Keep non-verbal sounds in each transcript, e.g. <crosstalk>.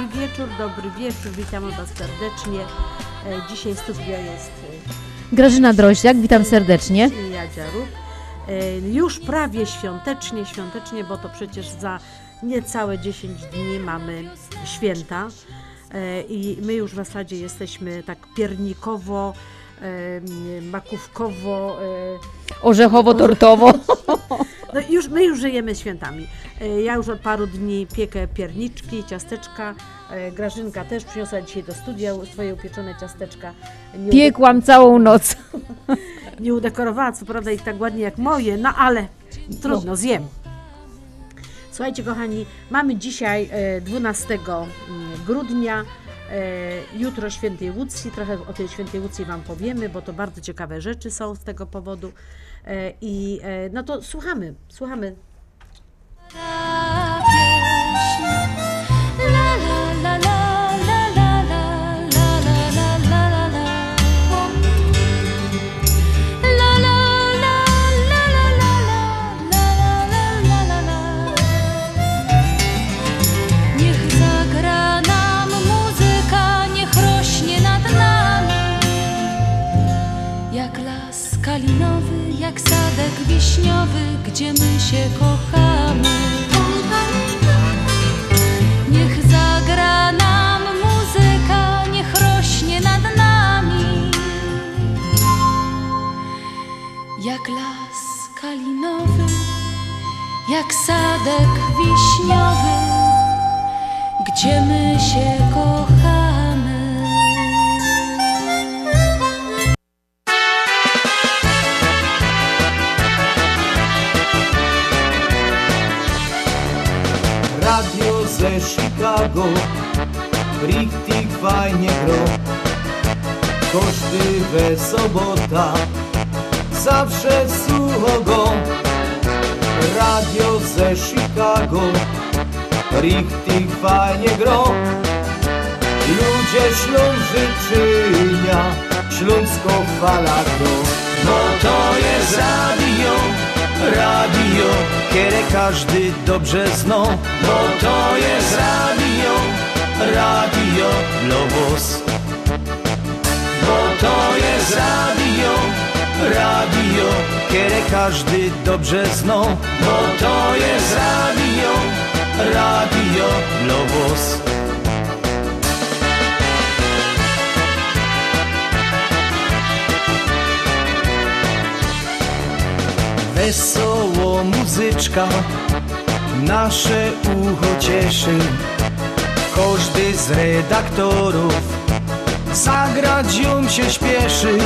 Dobry wieczór, dobry wieczór, witamy Was serdecznie. E, Dzisiaj studio jest Grażyna Droździak, witam serdecznie. e, Jadzia Ruk. E, Już prawie świątecznie, świątecznie, bo to przecież za niecałe 10 dni mamy święta. E, I my już w zasadzie jesteśmy tak piernikowo, e, makówkowo, e, Orzechowo-tortowo. <laughs> <laughs> No już, my już żyjemy świętami. E, Ja już od paru dni piekę pierniczki, ciasteczka. E, Grażynka też przyniosła dzisiaj do studia swoje upieczone ciasteczka. Nie, Piekłam całą noc. <laughs> nie udekorowała co prawda ich tak ładnie jak moje, no ale trudno, zjem. Słuchajcie kochani, mamy dzisiaj e, 12 mm, grudnia, e, jutro Świętej Łucji, trochę o tej Świętej Łucji Wam powiemy, bo to bardzo ciekawe rzeczy są z tego powodu. E, I e, no to słuchamy, słuchamy wiśniowy, gdzie my się kochamy. Niech zagra nam muzyka, niech rośnie nad nami. Jak las kalinowy, jak sadek wiśniowy, gdzie my się kochamy. Chicago. Richtig fajnie gro. Koszty we sobota. Zawsze sucho go Radio ze Chicago. Richtig fajnie gro. Ludzie ślą życzenia Śląsko fala No to jest radio Radio, kiedy każdy dobrze zna. Bo to jest radio Radio Lobos Bo to jest radio Radio, kiedy każdy dobrze zna. Bo to jest radio Radio Lobos Wesoło muzyczka nasze ucho cieszy. Każdy z redaktorów zagrać ją się śpieszy.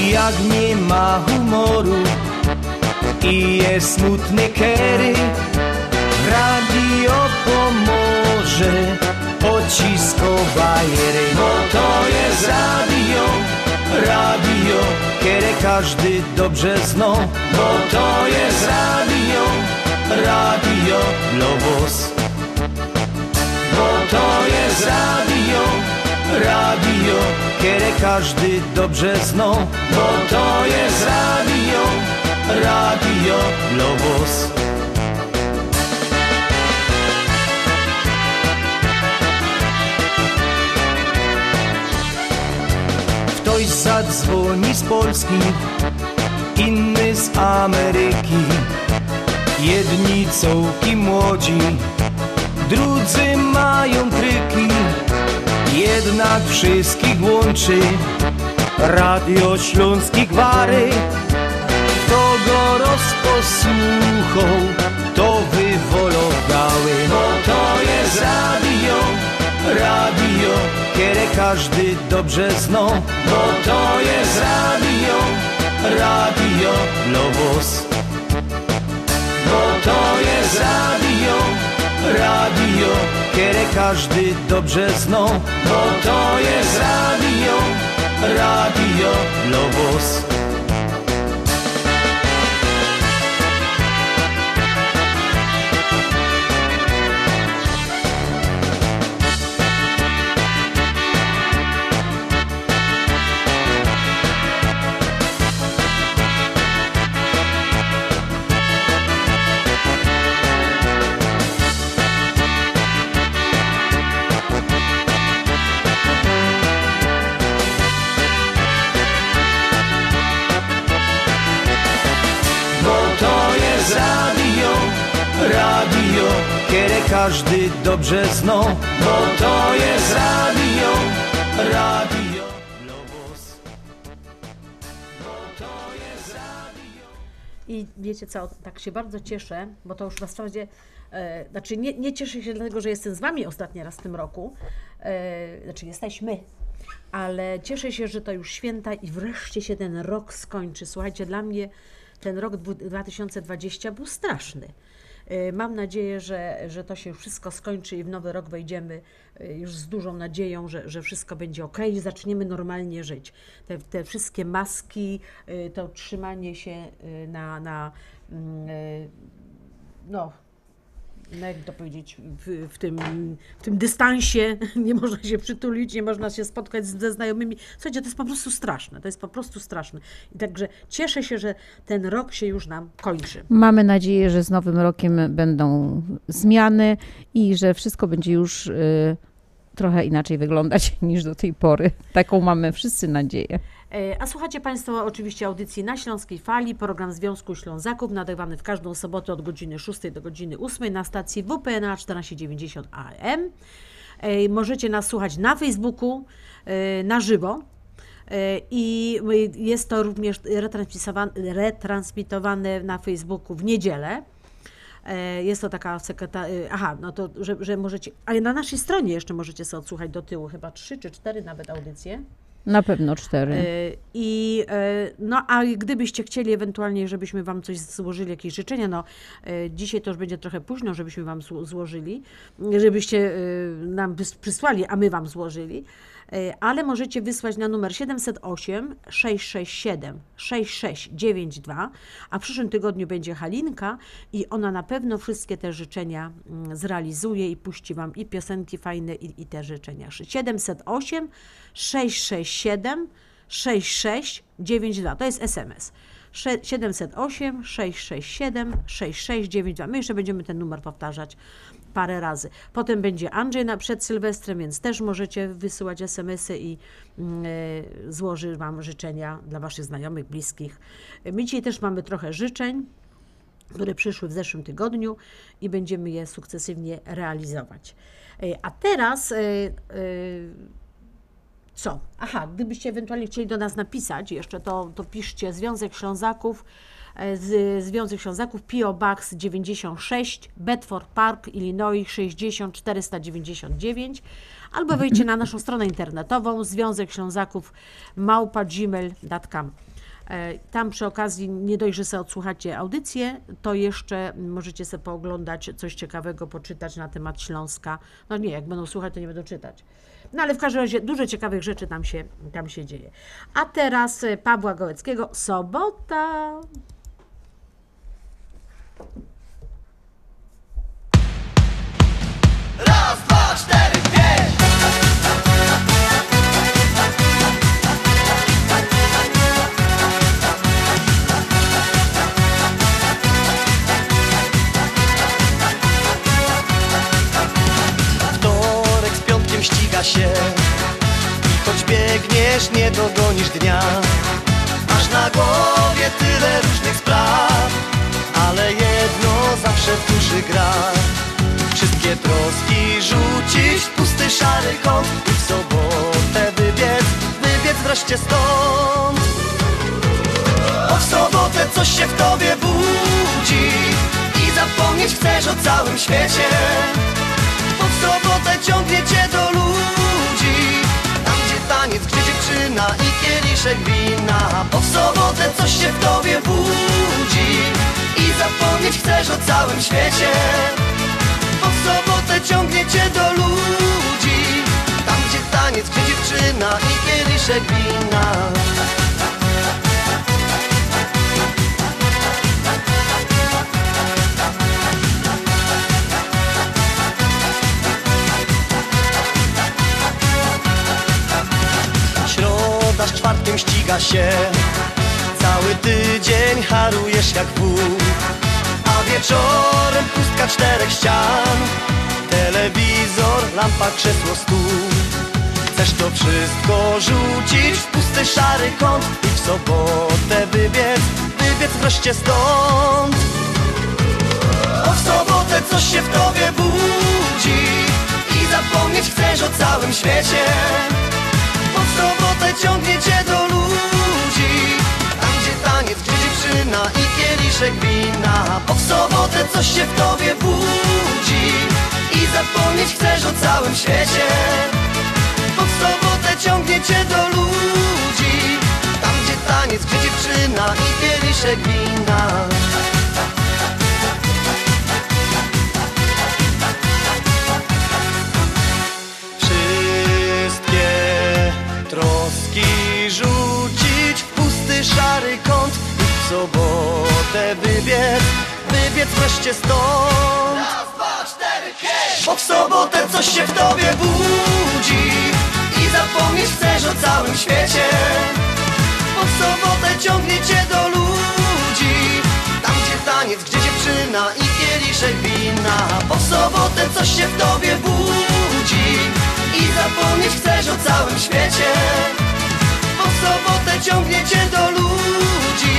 I jak nie ma humoru i jest smutny kery, radio pomoże pocisko bajery. Bo to jest radio, radio, kiedy każdy dobrze zna. Bo to jest radio, radio Lobos. Bo to jest radio, radio, kiedy każdy dobrze zna. Bo to jest radio, radio Lobos. Ktoś zadzwoni z Polski, inny z Ameryki. Jedni cołki młodzi, drudzy mają tryki. Jednak wszystkich łączy Radio Śląski Gwary To go rozposłuchał, to wywologały Bo to jest radio, radio Kiedy każdy dobrze zna. Bo to jest radio, radio Lobos. Bo to jest radio, radio Kiedy każdy dobrze zna. Bo to jest radio, radio Lobos Kiedy każdy dobrze zna Bo to jest radio, radio Bo to jest radio I wiecie co, tak się bardzo cieszę, bo to już w zasadzie, e, znaczy nie, nie cieszę się dlatego, że jestem z Wami ostatni raz w tym roku, e, znaczy jesteśmy, ale cieszę się, że to już święta i wreszcie się ten rok skończy. Słuchajcie, dla mnie ten rok dwu- 2020 był straszny. E, Mam nadzieję, że, że to się wszystko skończy i w nowy rok wejdziemy e, już z dużą nadzieją, że, że wszystko będzie ok i zaczniemy normalnie żyć. Te, te wszystkie maski, e, to trzymanie się na, na mm, no, no jak to powiedzieć, w, w, tym, w tym dystansie <laughs> nie można się przytulić, nie można się spotkać ze znajomymi. Słuchajcie, to jest po prostu straszne, to jest po prostu straszne. I także cieszę się, że ten rok się już nam kończy. Mamy nadzieję, że z nowym rokiem będą zmiany i że wszystko będzie już y, trochę inaczej wyglądać <laughs> niż do tej pory. Taką mamy wszyscy nadzieję. E, A słuchacie Państwo oczywiście audycji na Śląskiej Fali, program Związku Ślązaków, nadawany w każdą sobotę od godziny 6 do godziny 8 na stacji WPNA 1490 AM. Możecie nas słuchać na Facebooku, e, na żywo. E, I jest to również retransmitowane na Facebooku w niedzielę. E, Jest to taka sekreta... e, Aha, no to, że, że możecie... Ale na naszej stronie jeszcze możecie sobie odsłuchać do tyłu, chyba trzy czy cztery nawet audycje. Na pewno cztery. E, I e, no, a gdybyście chcieli ewentualnie, żebyśmy Wam coś złożyli, jakieś życzenia, no dzisiaj to już będzie trochę późno, żebyśmy Wam zło- złożyli, żebyście nam przysłali, a my Wam złożyli, ale możecie wysłać na numer 708 667 6692, a w przyszłym tygodniu będzie Halinka i ona na pewno wszystkie te życzenia mm, zrealizuje i puści Wam i piosenki fajne i, i te życzenia. 708 667 6692. To jest SMS. Sze- 708 667 6692. My jeszcze będziemy ten numer powtarzać parę razy. Potem będzie Andrzej na, przed Sylwestrem, więc też możecie wysyłać SMS-y i e, złoży Wam życzenia dla Waszych znajomych, bliskich. My dzisiaj też mamy trochę życzeń które przyszły w zeszłym tygodniu i będziemy je sukcesywnie realizować. E, A teraz e, co? Aha, gdybyście ewentualnie chcieli do nas napisać jeszcze, to, to piszcie Związek Ślązaków, z, Związek Ślązaków PO Box 96, Bedford Park, Illinois 60499 albo wejdźcie na naszą stronę internetową Związek Ślązaków małpa gmail.com. E, Tam przy okazji nie dość, że sobie odsłuchacie audycję, to jeszcze możecie sobie pooglądać coś ciekawego, poczytać na temat Śląska. No nie, jak będą słuchać, to nie będą czytać. No ale w każdym razie dużo ciekawych rzeczy tam się, tam się dzieje. A teraz e, Pawła Gołeckiego, sobota. Raz, dwa, cztery, pięć. Wtorek z piątkiem ściga się. I choć biegniesz, nie dogonisz dnia. Masz na głowie tyle różnych spraw Ale jedno zawsze w duszy gra. Wszystkie troski rzucić w pusty szary kąt I w sobotę wybiec, wybiec wreszcie stąd. Bo w sobotę coś się w tobie budzi I zapomnieć chcesz o całym świecie. Bo w sobotę ciągnie cię do ludzi taniec, gdzie dziewczyna i kieliszek wina. Bo w sobotę coś się w tobie budzi I zapomnieć chcesz o całym świecie. Bo w sobotę ciągnie cię do ludzi Tam gdzie taniec, gdzie dziewczyna i kieliszek wina Czwartkiem ściga się. Cały tydzień harujesz jak wół. A wieczorem pustka czterech ścian. Telewizor, lampa, krzesło, stół. Chcesz to wszystko rzucić w pusty szary kąt I w sobotę wybiec, wybiec wreszcie stąd. Bo w sobotę coś się w tobie budzi I zapomnieć chcesz o całym świecie w sobotę ciągnie cię do ludzi. Tam gdzie taniec, gdzie dziewczyna i kieliszek wina. Bo w sobotę coś się w tobie budzi. I zapomnieć chcesz o całym świecie. Bo w sobotę ciągnie cię do ludzi. Tam gdzie taniec, gdzie dziewczyna i kieliszek wina szary kąt I w sobotę wybiec, wybiec wreszcie stąd. Bo w sobotę coś się w tobie budzi I zapomnieć chcesz o całym świecie. Bo w sobotę ciągnie cię do ludzi Tam gdzie taniec, gdzie dziewczyna i kieliszek wina. Bo w sobotę coś się w tobie budzi I zapomnieć chcesz o całym świecie sobotę ciągnie cię do ludzi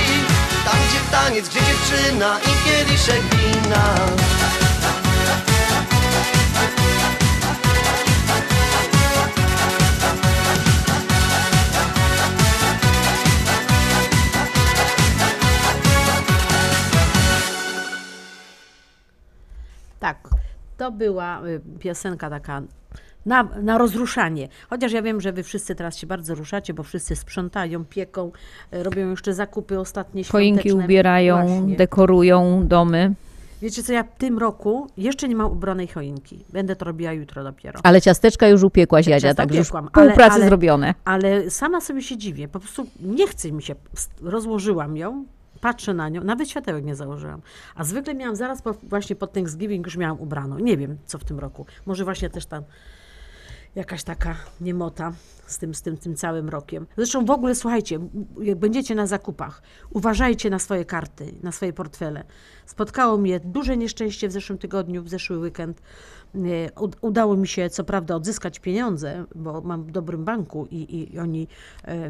Tam gdzie taniec, gdzie dziewczyna i kieliszek wina. Tak, to była y, piosenka taka na, na rozruszanie. Chociaż ja wiem, że wy wszyscy teraz się bardzo ruszacie, bo wszyscy sprzątają, pieką, y, robią jeszcze zakupy ostatnie Choinki świąteczne. ubierają, Właśnie. dekorują domy. Wiecie co, ja w tym roku jeszcze nie mam ubranej choinki. Będę to robiła jutro dopiero. Ale ciasteczka już upiekłaś, Jadzia, także już pół ale- pracy ale- zrobione. Ale sama sobie się dziwię. Po prostu nie chce mi się. Rozłożyłam ją, patrzę na nią, nawet światełek nie założyłam. A zwykle miałam zaraz po, właśnie po Thanksgiving już miałam ubraną. Nie wiem, co w tym roku. Może właśnie też tam jakaś taka niemota z tym, z tym, tym całym rokiem. Zresztą w ogóle, słuchajcie, jak będziecie na zakupach, uważajcie na swoje karty, na swoje portfele. Spotkało mnie duże nieszczęście w zeszłym tygodniu, w zeszły weekend. Udało mi się co prawda odzyskać pieniądze, bo mam w dobrym banku i, i oni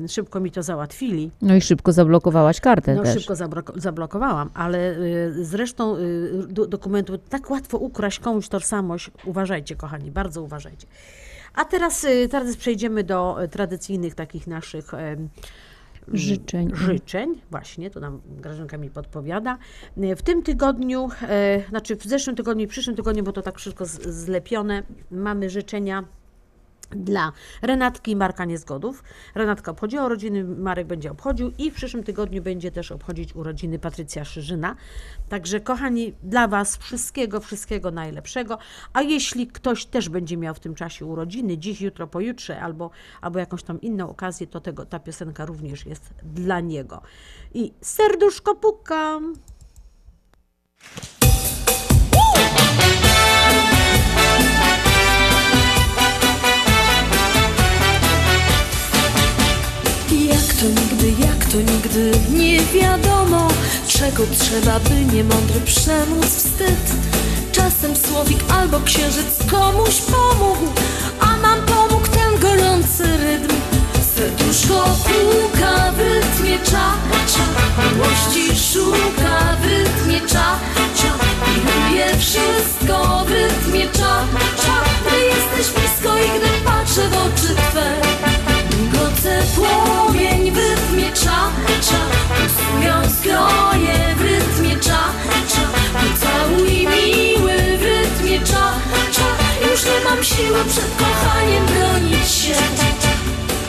szybko mi to załatwili. No i szybko zablokowałaś kartę No, też. szybko zablok- zablokowałam, ale y, zresztą y, do, dokumentu tak łatwo ukraść komuś tożsamość. Uważajcie, kochani, bardzo uważajcie. A teraz, y, teraz przejdziemy do y, tradycyjnych takich naszych em, Życzeń. życzeń. Właśnie, to nam Grażynka mi podpowiada. Y, W tym tygodniu, e, znaczy w zeszłym tygodniu i przyszłym tygodniu, bo to tak wszystko zlepione, mamy życzenia dla Renatki i Marka Niezgodów. Renatka obchodziła urodziny, Marek będzie obchodził i w przyszłym tygodniu będzie też obchodzić urodziny Patrycja Szyżyna. Także kochani, dla Was wszystkiego, wszystkiego najlepszego. A jeśli ktoś też będzie miał w tym czasie urodziny, dziś, jutro, pojutrze albo, albo jakąś tam inną okazję, to tego, ta piosenka również jest dla niego. I serduszko pukam. Jak to nigdy, jak to nigdy. Nie wiadomo Czego trzeba, by niemądry przemóc wstyd. Czasem słowik albo księżyc komuś pomógł A nam pomógł ten gorący rytm. Serduszko puka w rytmie cza, Miłości szuka w rytmie siła przed kochaniem bronić się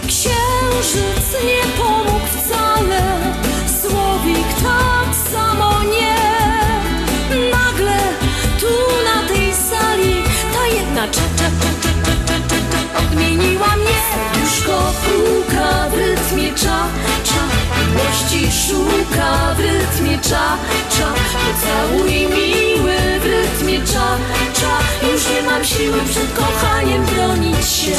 Księżyc nie pomógł wcale Słowik tak samo nie Nagle tu na tej sali Ta jedna cza, cza, cza, cza, cza, cza, cza Odmieniła mnie Już go szuka w rytmie cza cza. Pocałuj miły w rytmie cza cza. Już nie mam siły przed kochaniem bronić się.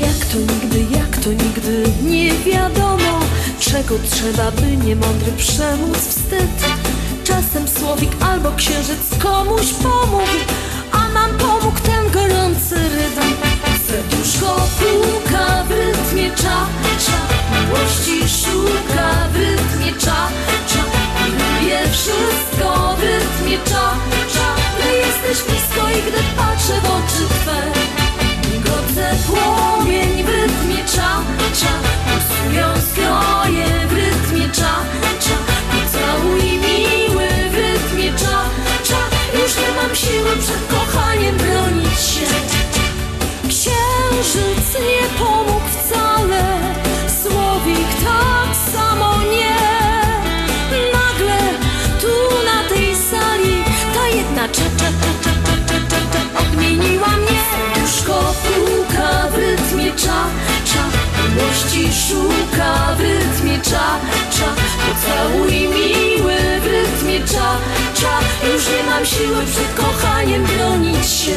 Jak to nigdy, jak to nigdy nie wiadomo Czego trzeba, by niemądry przemóc wstyd. Czasem słowik albo księżyc komuś pomógł nam pomógł ten gorący rytm. Serduszko puka w rytmie cza, cza. Miłości szuka w rytmie cza, cza. I lubię wszystko w rytmie cza, cza. Gdy jesteś blisko i gdy patrzę w oczy Twe Migoce płomień w rytmie cza, cza. Pulsują skroje w rytmie cza, cza. Pocałuj miły w rytmie cza, cza. Już nie mam siły przed szuka w rytmie cza cza. Pocałuj miły w rytmie cza cza. Już nie mam siły przed kochaniem bronić się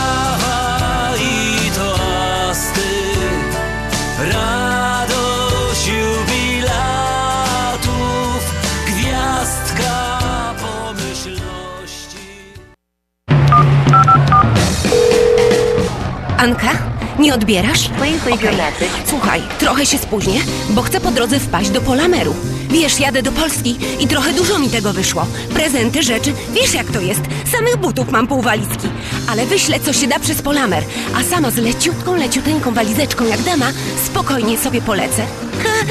Anka, nie odbierasz? Okej. Słuchaj, trochę się spóźnię, bo chcę po drodze wpaść do Polameru. Wiesz, jadę do Polski i trochę dużo mi tego wyszło. Prezenty, rzeczy, wiesz jak to jest. Samych butów mam pół walizki. Ale wyślę, co się da przez Polamer. A sama z leciutką, leciuteńką walizeczką jak dama, spokojnie sobie polecę. Ha,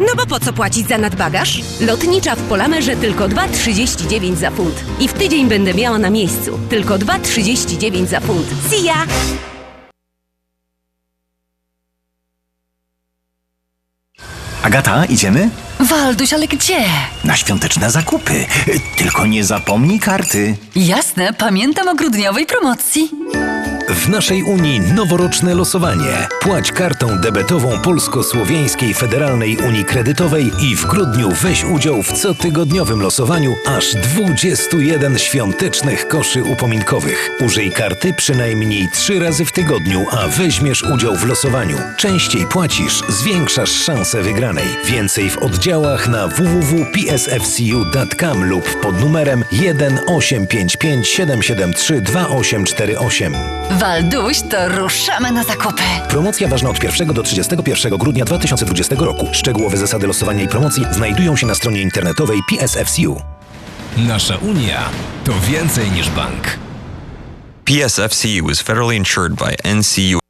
no bo po co płacić za nadbagaż? Lotnicza w Polamerze tylko 2,39 za funt. I w tydzień będę miała na miejscu. Tylko 2,39 za funt. See ya! Agata, idziemy? Walduś, ale gdzie? Na świąteczne zakupy. Tylko nie zapomnij karty. Jasne, pamiętam o grudniowej promocji. W naszej Unii noworoczne losowanie. Płać kartą debetową Polsko-Słowiańskiej Federalnej Unii Kredytowej i w grudniu weź udział w cotygodniowym losowaniu aż 21 świątecznych koszy upominkowych. Użyj karty przynajmniej 3 razy w tygodniu, a weźmiesz udział w losowaniu. Częściej płacisz, zwiększasz szanse wygranej. Więcej w oddziałach na www.psfcu.com lub pod numerem 1 855 773 2848. Walduś, to ruszamy na zakupy. Promocja ważna od 1 do 31 grudnia 2020 roku. Szczegółowe zasady losowania i promocji znajdują się na stronie internetowej PSFCU. Nasza Unia to więcej niż bank. PSFCU is federally insured by NCU.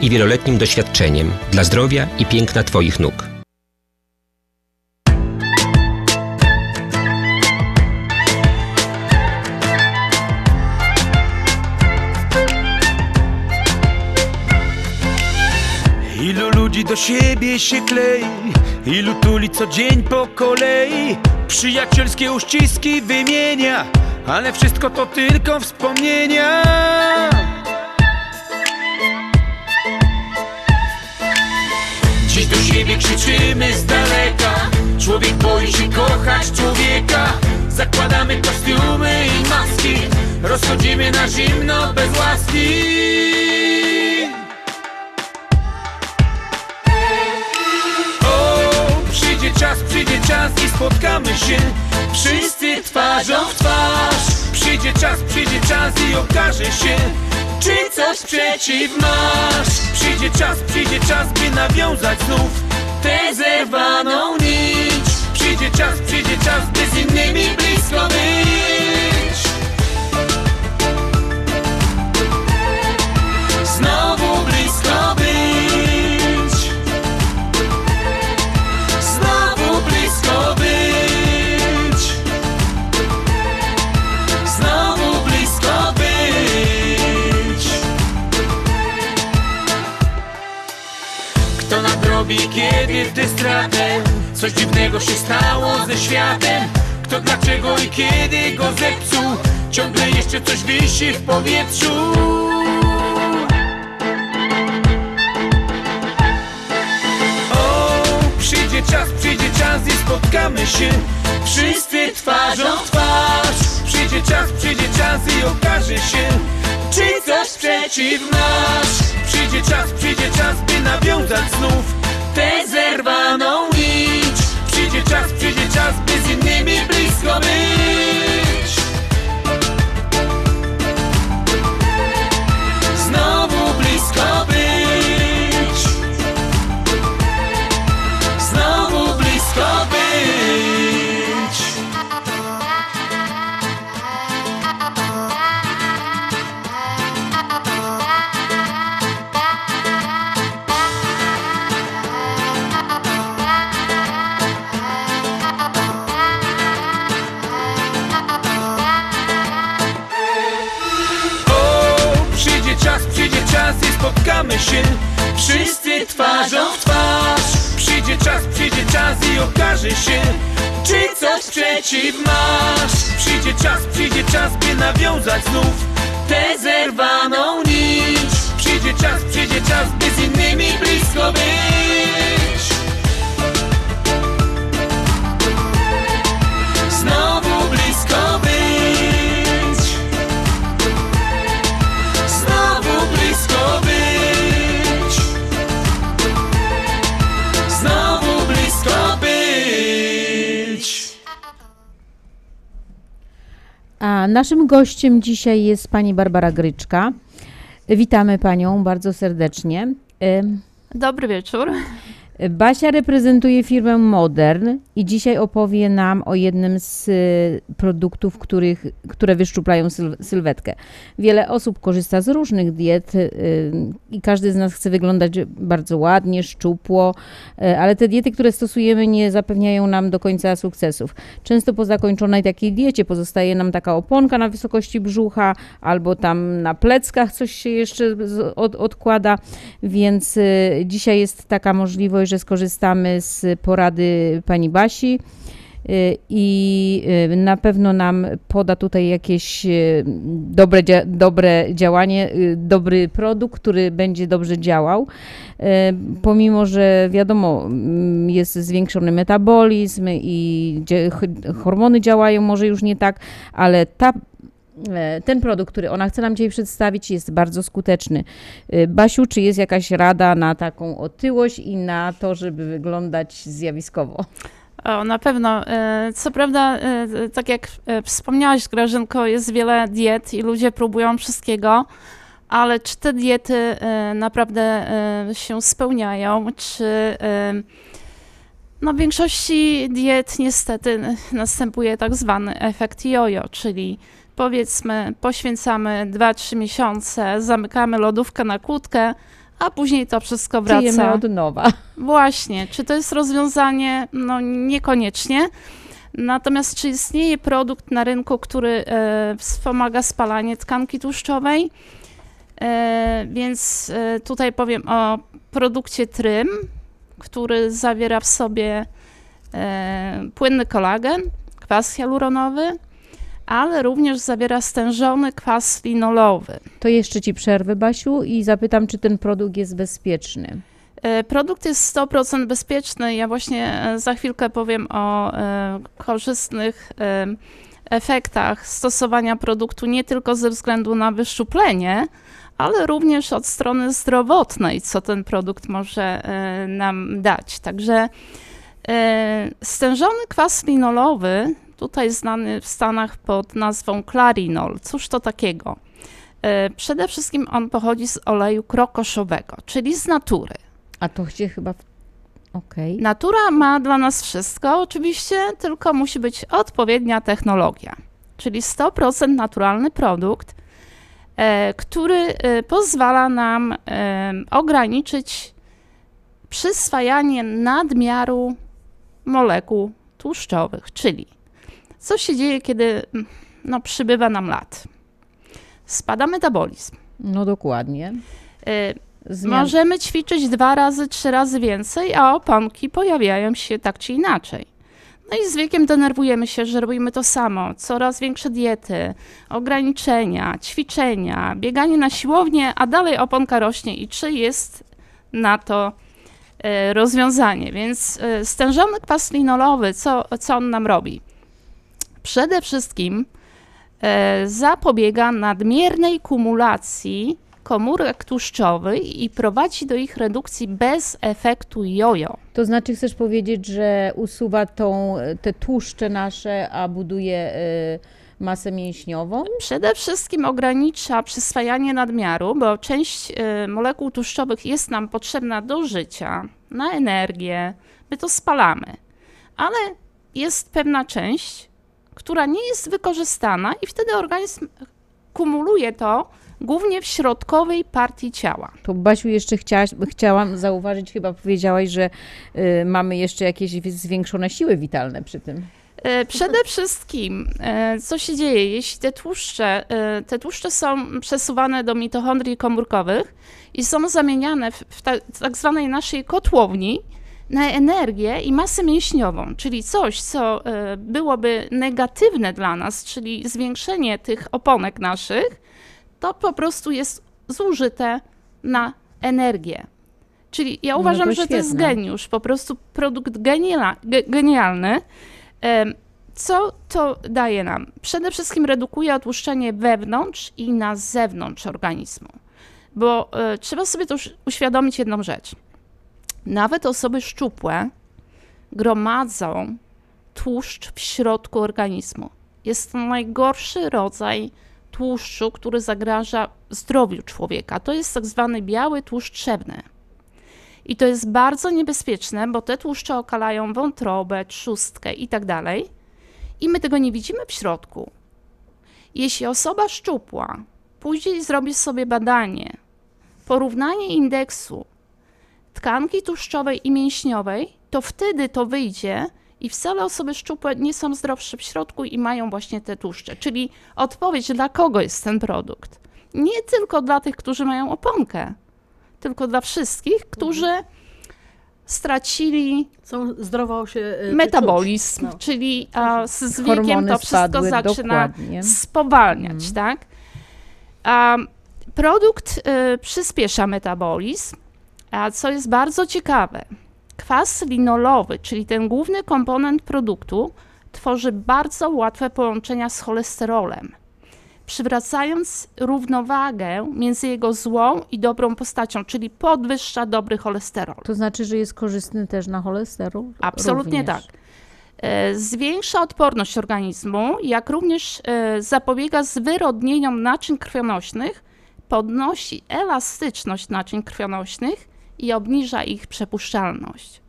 i wieloletnim doświadczeniem. Dla zdrowia i piękna Twoich nóg. Ilu ludzi do siebie się klei Ilu tuli co dzień po kolei. Przyjacielskie uściski wymienia Ale wszystko to tylko wspomnienia siebie krzyczymy z daleka. Człowiek boi się kochać człowieka. Zakładamy kostiumy i maski. Rozchodzimy na zimno bez łaski. O, przyjdzie czas, przyjdzie czas i spotkamy się Wszyscy twarzą w twarz. Przyjdzie czas, przyjdzie czas i okaże się Czy coś przeciw masz. Przyjdzie czas, przyjdzie czas, by nawiązać znów Tę zerwaną nić. Przyjdzie czas, przyjdzie czas, by z innymi blisko być Nadrobi kiedy tę stratę? Coś dziwnego się stało ze światem. Kto dlaczego i kiedy go zepsuł? Ciągle jeszcze coś wisi w powietrzu. O, przyjdzie czas, przyjdzie czas i spotkamy się Wszyscy twarzą w twarz. Przyjdzie czas, przyjdzie czas i okaże się Czy coś przeciw masz Przyjdzie czas, przyjdzie czas, by nawiązać znów Tę zerwaną nić. Przyjdzie czas, przyjdzie czas, by z innymi blisko być spotkamy się. Wszyscy twarzą w twarz. Przyjdzie czas, przyjdzie czas i okaże się Czy coś przeciw masz. Przyjdzie czas, przyjdzie czas, by nawiązać znów Tę zerwaną nić. Przyjdzie czas, przyjdzie czas, by z innymi blisko być A naszym gościem dzisiaj jest pani Barbara Gryczka. Witamy panią bardzo serdecznie. Dobry wieczór. Basia reprezentuje firmę Modern i dzisiaj opowie nam o jednym z y, produktów, których, które wyszczuplają syl, sylwetkę. Wiele osób korzysta z różnych diet y, i każdy z nas chce wyglądać bardzo ładnie, szczupło, y, ale te diety, które stosujemy, nie zapewniają nam do końca sukcesów. Często po zakończonej takiej diecie pozostaje nam taka oponka na wysokości brzucha albo tam na pleckach coś się jeszcze od, odkłada, więc dzisiaj jest taka możliwość, że skorzystamy z porady pani Basi y, i y, na pewno nam poda tutaj jakieś y, dobre, dobre działanie, dobry produkt, który będzie dobrze działał. Pomimo, że wiadomo, mm, jest zwiększony metabolizm i hormony działają może już nie tak, ale ta ten produkt, który ona chce nam dzisiaj przedstawić, jest bardzo skuteczny. E, Basiu, czy jest jakaś rada na taką otyłość i na to, żeby wyglądać zjawiskowo? O, na pewno. E, Co prawda, e, tak jak e, wspomniałaś, Grażynko, jest wiele diet i ludzie próbują wszystkiego, ale czy te diety e, naprawdę e, się spełniają, czy e, no w większości diet niestety następuje tak zwany efekt jojo, czyli powiedzmy poświęcamy 2-3 miesiące, zamykamy lodówkę na kłódkę, a później to wszystko wraca. Żyjemy od nowa. Właśnie, czy to jest rozwiązanie? No niekoniecznie. Natomiast czy istnieje produkt na rynku, który e, wspomaga spalanie tkanki tłuszczowej? E, więc e, tutaj powiem o produkcie Trym, który zawiera w sobie e, płynny kolagen, kwas hialuronowy, ale również zawiera stężony kwas linolowy. To jeszcze ci przerwę, Basiu, i zapytam, czy ten produkt jest bezpieczny. E, Produkt jest 100% bezpieczny. Ja właśnie e, za chwilkę powiem o e, korzystnych efektach stosowania produktu nie tylko ze względu na wyszczuplenie, ale również od strony zdrowotnej, co ten produkt może nam dać. Także stężony kwas linolowy, tutaj znany w Stanach pod nazwą Clarinol. Cóż to takiego? E, Przede wszystkim on pochodzi z oleju krokoszowego, czyli z natury. A to gdzie chyba... w- Okej. Natura ma dla nas wszystko, oczywiście, tylko musi być odpowiednia technologia. Czyli 100% naturalny produkt, e, który e, pozwala nam ograniczyć przyswajanie nadmiaru molekuł tłuszczowych. Czyli co się dzieje, kiedy mm, no, przybywa nam lat? Spada metabolizm. No dokładnie. E, Zmian- Możemy ćwiczyć dwa razy, trzy razy więcej, a oponki pojawiają się tak czy inaczej. No i z wiekiem denerwujemy się, że robimy to samo. Coraz większe diety, ograniczenia, ćwiczenia, bieganie na siłownię, a dalej oponka rośnie. I czy jest na to e, rozwiązanie? Więc e, stężony kwas linolowy, co, co on nam robi? Przede wszystkim e, zapobiega nadmiernej kumulacji komórek tłuszczowych i prowadzi do ich redukcji bez efektu jojo. To znaczy chcesz powiedzieć, że usuwa tą, te tłuszcze nasze, a buduje y, masę mięśniową? Przede wszystkim ogranicza przyswajanie nadmiaru, bo część y, molekuł tłuszczowych jest nam potrzebna do życia, na energię, my to spalamy. Ale jest pewna część, która nie jest wykorzystana i wtedy organizm kumuluje to głównie w środkowej partii ciała. To Basiu jeszcze chciałaś, chciałam zauważyć, chyba powiedziałaś, że y, mamy jeszcze jakieś zwiększone siły witalne przy tym. E, Przede wszystkim, e, co się dzieje, jeśli te tłuszcze, e, te tłuszcze są przesuwane do mitochondrii komórkowych i są zamieniane w, w ta, tak zwanej naszej kotłowni na energię i masę mięśniową, czyli coś, co e, byłoby negatywne dla nas, czyli zwiększenie tych oponek naszych, to po prostu jest zużyte na energię. Czyli ja No uważam, to że to jest geniusz, po prostu produkt geniala, ge, genialny. Co to daje nam? Przede wszystkim redukuje otłuszczenie wewnątrz i na zewnątrz organizmu. Bo e, trzeba sobie też uświadomić jedną rzecz. Nawet osoby szczupłe gromadzą tłuszcz w środku organizmu. jest to najgorszy rodzaj tłuszczu, który zagraża zdrowiu człowieka. To jest tak zwany biały tłuszcz trzewny. I to jest bardzo niebezpieczne, bo te tłuszcze okalają wątrobę, trzustkę i tak. I my tego nie widzimy w środku. Jeśli osoba szczupła później zrobi sobie badanie, porównanie indeksu tkanki tłuszczowej i mięśniowej, to wtedy to wyjdzie i wcale osoby szczupłe nie są zdrowsze w środku i mają właśnie te tłuszcze. Czyli odpowiedź, dla kogo jest ten produkt. Nie tylko dla tych, którzy mają oponkę, tylko dla wszystkich, którzy stracili Są zdrowo się y, metabolizm. No. czyli a, z, z wiekiem to wszystko zaczyna dokładnie. spowalniać, tak? A, produkt y, przyspiesza metabolizm, a co jest bardzo ciekawe, kwas linolowy, czyli ten główny komponent produktu, tworzy bardzo łatwe połączenia z cholesterolem, przywracając równowagę między jego złą i dobrą postacią, czyli podwyższa dobry cholesterol. To znaczy, że jest korzystny też na cholesterol? Absolutnie Również. tak. E, Zwiększa odporność organizmu, jak również e, zapobiega zwyrodnieniom naczyń krwionośnych, podnosi elastyczność naczyń krwionośnych i obniża ich przepuszczalność.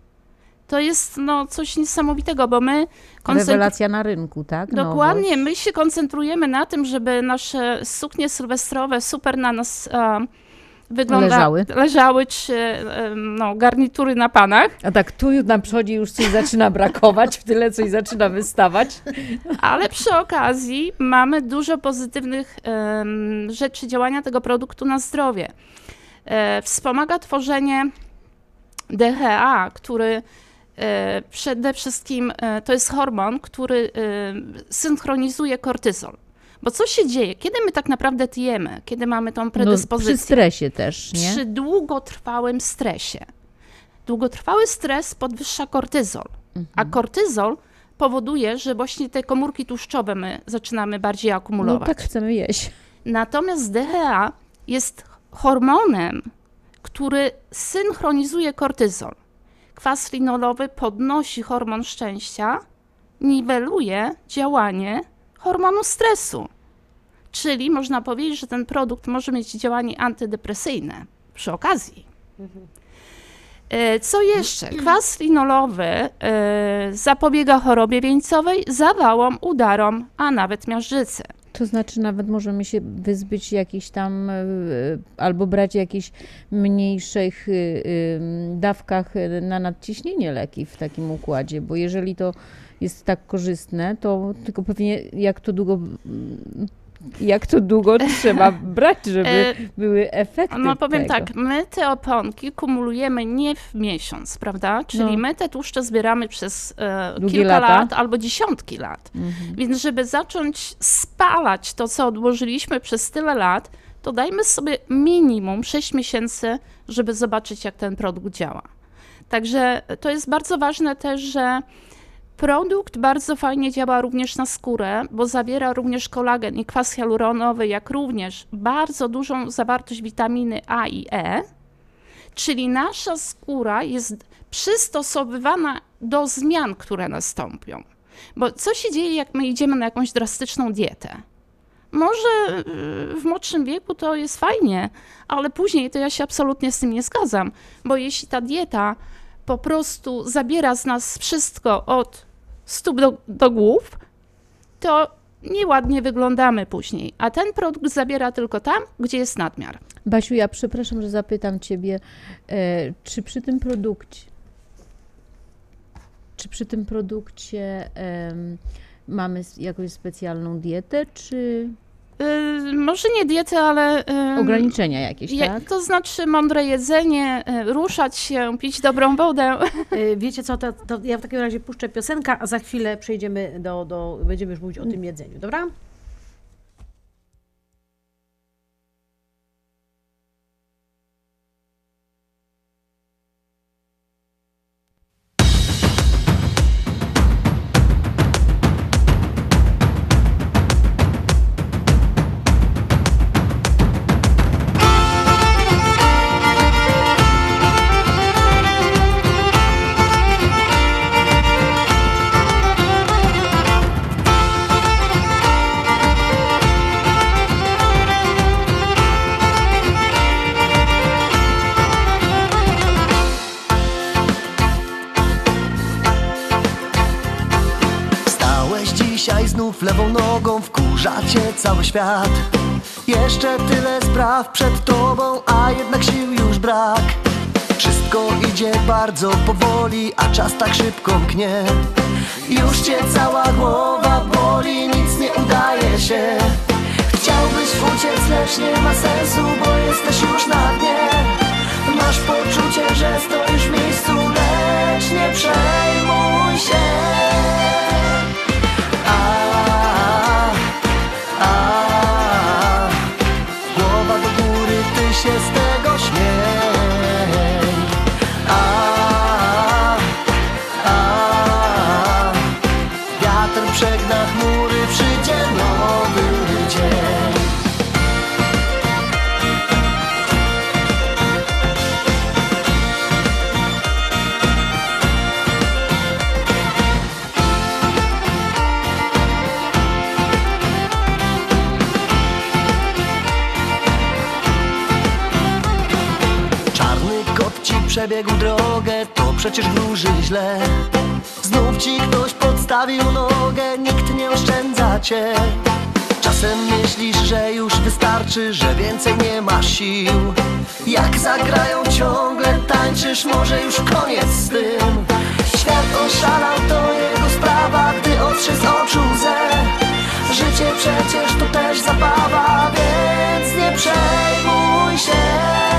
To jest no, coś niesamowitego, bo my koncentru- Rewelacja na rynku, tak? Dokładnie, my się koncentrujemy na tym, żeby nasze suknie sylwestrowe super na nas e, wygląda- Leżały. leżały czy no, garnitury na panach. A tak tu na przodzie już coś zaczyna brakować, w tyle coś zaczyna wystawać. Ale przy okazji mamy dużo pozytywnych em, rzeczy działania tego produktu na zdrowie. E, wspomaga tworzenie DHA, który e, przede wszystkim e, to jest hormon, który synchronizuje kortyzol. Bo co się dzieje? Kiedy my tak naprawdę tjemy? Kiedy mamy tą No, predyspozycję? przy stresie też, nie? Przy długotrwałym stresie. Długotrwały stres podwyższa kortyzol, Mhm. a kortyzol powoduje, że właśnie te komórki tłuszczowe my zaczynamy bardziej No akumulować. tak chcemy jeść. Natomiast DHA jest hormonem, który synchronizuje kortyzol. Kwas linolowy podnosi hormon szczęścia, niweluje działanie hormonu stresu. Czyli można powiedzieć, że ten produkt może mieć działanie antydepresyjne przy okazji. E, Co jeszcze? Kwas linolowy e, zapobiega chorobie wieńcowej, zawałom, udarom, a nawet miażdżycy. To znaczy nawet możemy się wyzbyć jakichś tam, e, albo brać jakichś mniejszych e, e, dawkach e, na nadciśnienie leki w takim układzie, bo jeżeli to jest tak korzystne, to tylko pewnie jak to długo, jak to długo trzeba <laughs> brać, żeby E, były efekty No powiem tego. tak, my te oponki kumulujemy nie w miesiąc, prawda? Czyli No. my te tłuszcze zbieramy przez e, kilka lata. lat albo dziesiątki lat. Mhm. Więc żeby zacząć spalać to, co odłożyliśmy przez tyle lat, to dajmy sobie minimum 6 miesięcy, żeby zobaczyć, jak ten produkt działa. Także to jest bardzo ważne też, że produkt bardzo fajnie działa również na skórę, bo zawiera również kolagen i kwas hialuronowy, jak również bardzo dużą zawartość witaminy A i E. Czyli nasza skóra jest przystosowywana do zmian, które nastąpią. Bo co się dzieje, jak my idziemy na jakąś drastyczną dietę? Może y, w młodszym wieku to jest fajnie, ale później to ja się absolutnie z tym nie zgadzam, bo jeśli ta dieta po prostu zabiera z nas wszystko od stóp do, do głów, to nieładnie wyglądamy później. A ten produkt zabiera tylko tam, gdzie jest nadmiar. Basiu, ja przepraszam, że zapytam Ciebie, e, czy przy tym produkcie, czy przy tym produkcie em, mamy jakąś specjalną dietę, czy może nie dietę, ale. y, ograniczenia jakieś, je- tak? To znaczy mądre jedzenie, y, ruszać się, pić dobrą wodę. <laughs> Y, Wiecie co, to, to ja w takim razie puszczę piosenkę, a za chwilę przejdziemy do, do będziemy już mówić o tym jedzeniu, dobra? Świat. Jeszcze tyle spraw przed tobą, a jednak sił już brak. Wszystko idzie bardzo powoli, a czas tak szybko mknie Już cię cała głowa boli, nic nie udaje się. Chciałbyś uciec, lecz nie ma sensu, bo jesteś już na dnie. Masz poczucie, że stoisz w miejscu, lecz nie przejmuj się przebiegł drogę, to przecież wróży źle. Znów ci ktoś podstawił nogę, nikt nie oszczędza cię. Czasem myślisz, że już wystarczy, że więcej nie masz sił. Jak zagrają ciągle, tańczysz, może już koniec z tym. Świat oszalał, to jego sprawa, gdy otrze z oczu łzę. Życie przecież to też zabawa, więc nie przejmuj się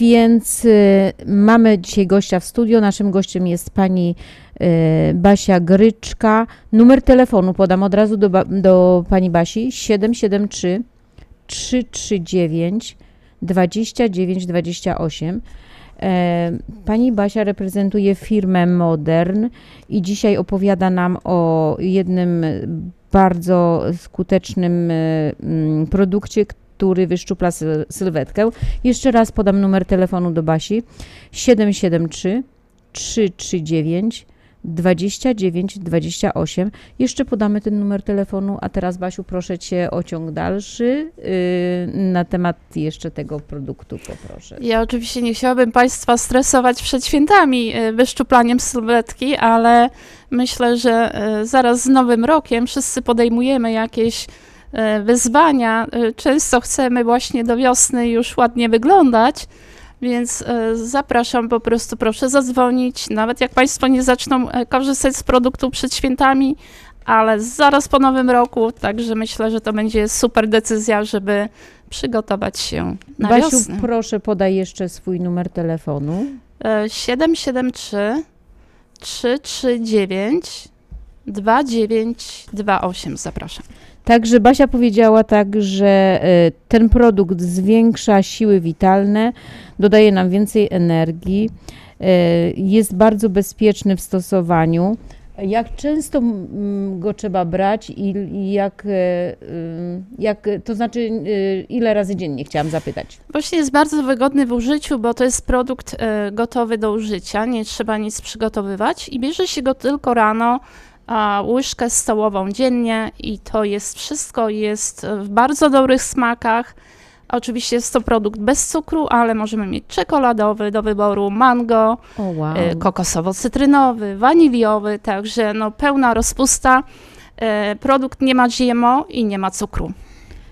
Więc y, mamy dzisiaj gościa w studio. Naszym gościem jest pani y, Basia Gryczka. Numer telefonu podam od razu do, do pani Basi 773 339 2928. E, Pani Basia reprezentuje firmę Modern i dzisiaj opowiada nam o jednym bardzo skutecznym e, mm, produkcie, który wyszczupla syl- sylwetkę. Jeszcze raz podam numer telefonu do Basi 773 339 29 28. Jeszcze podamy ten numer telefonu, a teraz Basiu proszę Cię o ciąg dalszy yy, na temat jeszcze tego produktu poproszę. Ja oczywiście nie chciałabym Państwa stresować przed świętami e, wyszczuplaniem sylwetki, ale myślę, że e, zaraz z Nowym Rokiem wszyscy podejmujemy jakieś wyzwania. E, Często chcemy właśnie do wiosny już ładnie wyglądać, więc e, zapraszam po prostu, proszę zadzwonić, nawet jak Państwo nie zaczną e, korzystać z produktu przed świętami, ale zaraz po Nowym Roku, także myślę, że to będzie super decyzja, żeby przygotować się na Basiu, wiosnę. proszę podaj jeszcze swój numer telefonu. E, 773 339 2928. Zapraszam. Także Basia powiedziała tak, że e, ten produkt zwiększa siły witalne, dodaje nam więcej energii, e, jest bardzo bezpieczny w stosowaniu. Jak często go trzeba brać i jak, e, ym, jak, to znaczy e, ile razy dziennie chciałam zapytać? Właśnie jest bardzo wygodny w użyciu, bo to jest produkt gotowy do użycia, nie trzeba nic przygotowywać i bierze się go tylko rano, łyżkę stołową dziennie i to jest wszystko, jest w bardzo dobrych smakach. Oczywiście jest to produkt bez cukru, ale możemy mieć czekoladowy do wyboru, mango, O, wow. kokosowo-cytrynowy, waniliowy, także no pełna rozpusta. E, Produkt nie ma GMO i nie ma cukru.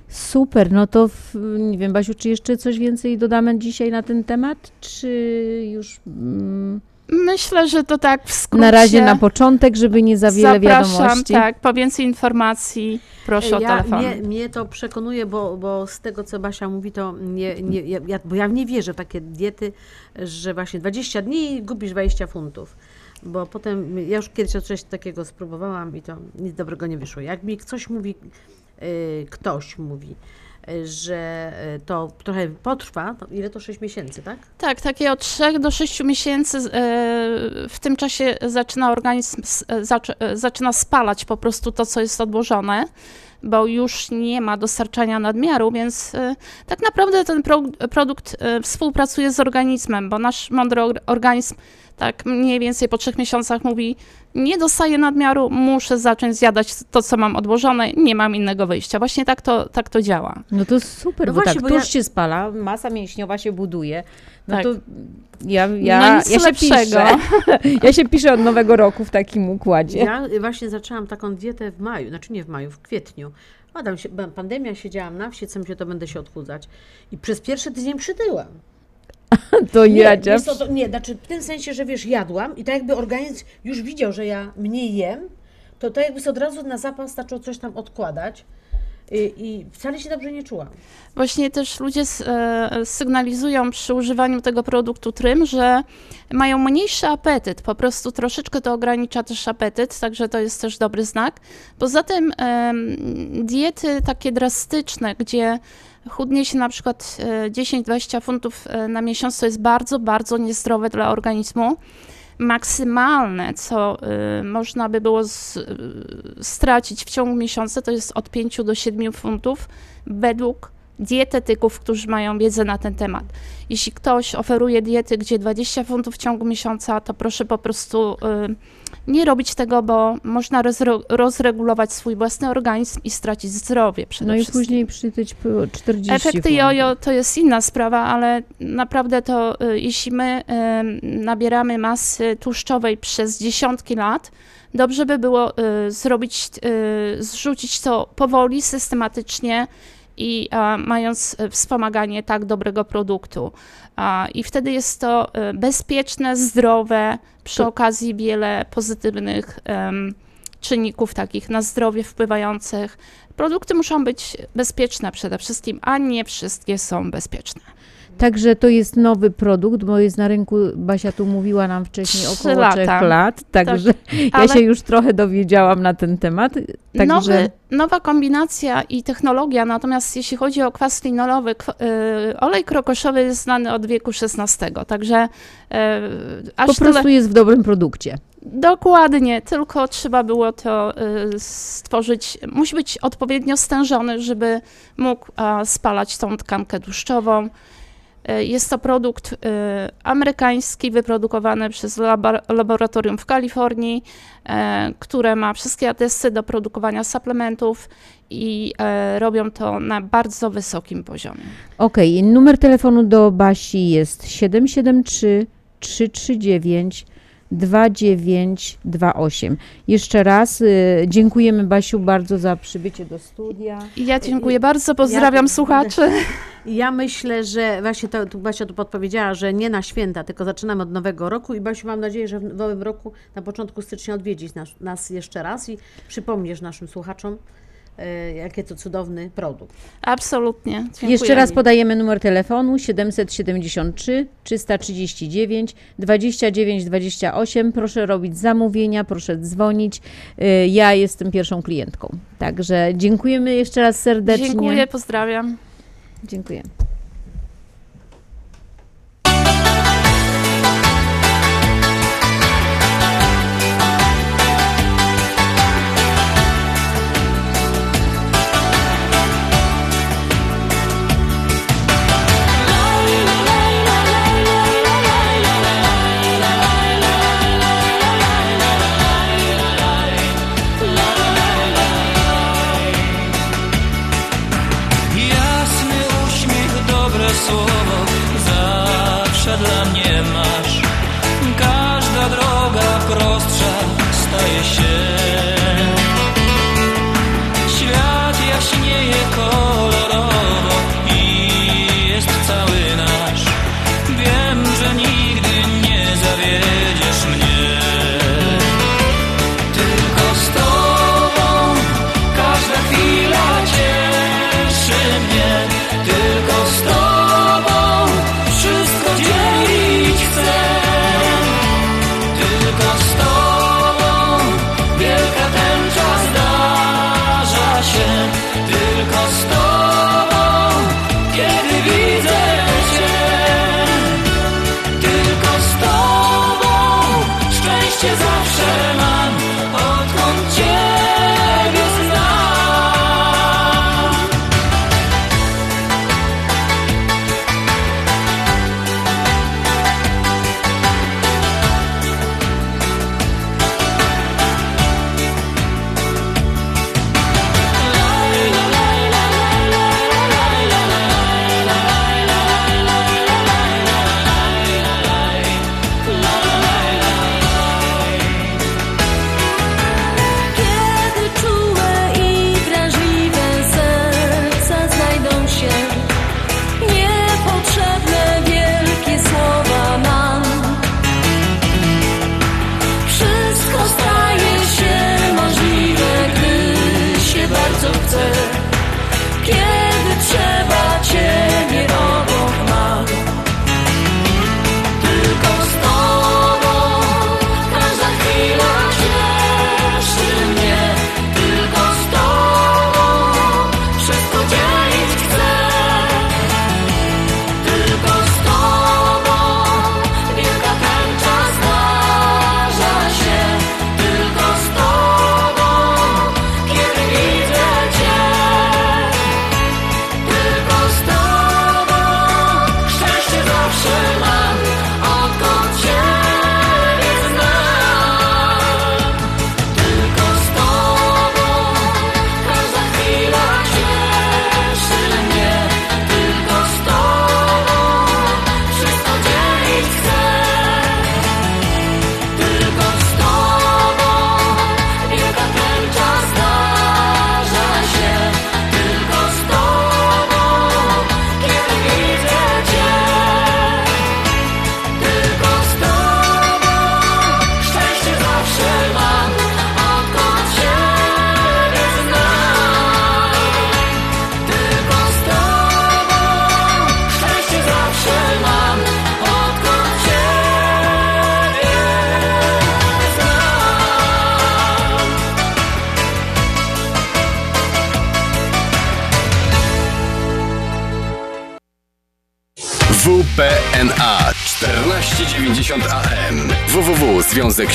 Super, no to w, nie wiem, Basiu, czy jeszcze coś więcej dodamy dzisiaj na ten temat, czy już mm, Myślę, że to tak w skrócie. na razie na początek, żeby nie za wiele Zapraszam, wiadomości? tak, po więcej informacji proszę o ja, telefon. mnie, mnie to przekonuje, bo, bo z tego, co Basia mówi, to nie, nie, ja, bo ja w nie wierzę w takie diety, że właśnie 20 dni i gubisz 20 funtów. bo potem, ja już kiedyś coś takiego spróbowałam i to nic dobrego nie wyszło. Jak mi coś mówi, y, ktoś mówi, że y, to trochę potrwa, ile to 6 miesięcy, tak? Tak, takie od 3 do 6 miesięcy. e, W tym czasie zaczyna organizm e, zac- e, zaczyna spalać po prostu to, co jest odłożone, bo już nie ma dostarczania nadmiaru, więc e, tak naprawdę ten pro, produkt e, współpracuje z organizmem, bo nasz mądry or- organizm tak mniej więcej po trzech miesiącach mówi, nie dostaję nadmiaru, muszę zacząć zjadać to, co mam odłożone, nie mam innego wyjścia. Właśnie tak to, tak to działa. No to super, No bo właśnie, tak, bo tłuszcz ja- się spala, masa mięśniowa się buduje. No Tak. to ja, ja, No nic ja się lepszego. piszę. <laughs> ja się piszę od nowego roku w takim układzie. Ja właśnie zaczęłam taką dietę w maju, znaczy nie w maju, w kwietniu. A tam się, pandemia, siedziałam na wsi, co mi się to będę się odchudzać. I przez pierwszy tydzień przytyłam. To Nie, Jadzia. to, nie, znaczy w tym sensie, że wiesz, jadłam i tak jakby organizm już widział, że ja mniej jem, to to jakby sobie od razu na zapas zaczął coś tam odkładać i, i wcale się dobrze nie czułam. Właśnie też ludzie s- e, sygnalizują przy używaniu tego produktu Trym, że mają mniejszy apetyt, po prostu troszeczkę to ogranicza też apetyt, także to jest też dobry znak. Poza tym em, diety takie drastyczne, gdzie chudnie się na przykład e, 10-20 funtów e, na miesiąc, to jest bardzo, bardzo niezdrowe dla organizmu. Maksymalne, co y, można by było z, stracić w ciągu miesiąca, to jest od 5 do 7 funtów według dietetyków, którzy mają wiedzę na ten temat. Jeśli ktoś oferuje diety, gdzie 20 funtów w ciągu miesiąca, to proszę po prostu y, nie robić tego, bo można rozre- rozregulować swój własny organizm i stracić zdrowie przede No i wszystkim. później przytyć po 40 Efekty jojo to jest inna sprawa, ale naprawdę to y, jeśli my nabieramy masy tłuszczowej przez dziesiątki lat, dobrze by było y, zrobić, zrzucić to powoli, systematycznie i mając y, wspomaganie tak dobrego produktu. I wtedy jest to y, bezpieczne, zdrowe, przy okazji wiele pozytywnych czynników takich na zdrowie wpływających. Produkty muszą być bezpieczne przede wszystkim, a nie wszystkie są bezpieczne. Także to jest nowy produkt, bo jest na rynku, Basia tu mówiła nam wcześniej około lata. trzech lat, także ja ale- się już trochę dowiedziałam na ten temat. Także Nowy, nowa kombinacja i technologia, natomiast jeśli chodzi o kwas linolowy, y, olej krokoszowy jest znany od wieku XVI, także y, aż po prostu tyle, jest w dobrym produkcie. Dokładnie, tylko trzeba było to y, stworzyć. Musi być odpowiednio stężony, żeby mógł spalać tą tkankę tłuszczową. Y, Jest to produkt y, amerykański, wyprodukowany przez laboratorium w Kalifornii, e, które ma wszystkie atesty do produkowania suplementów i e, robią to na bardzo wysokim poziomie. Okej, numer telefonu do Basi jest 773 339 2928. Jeszcze raz y, dziękujemy Basiu bardzo za przybycie do studia. Ja dziękuję bardzo, pozdrawiam Ja- słuchaczy. Ja myślę, że właśnie to, tu Basia tu podpowiedziała, że nie na święta, tylko zaczynamy od nowego roku i Basiu, mam nadzieję, że w nowym roku na początku stycznia odwiedzisz nas, nas jeszcze raz i przypomnisz naszym słuchaczom, jakie to cudowny produkt. Absolutnie. Dziękuję. Jeszcze raz podajemy numer telefonu 773 339 29 28. Proszę robić zamówienia, proszę dzwonić. Y, Ja jestem pierwszą klientką. Także dziękujemy jeszcze raz serdecznie. Dziękuję, pozdrawiam. Dziękuję.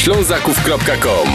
www.związekślązaków.com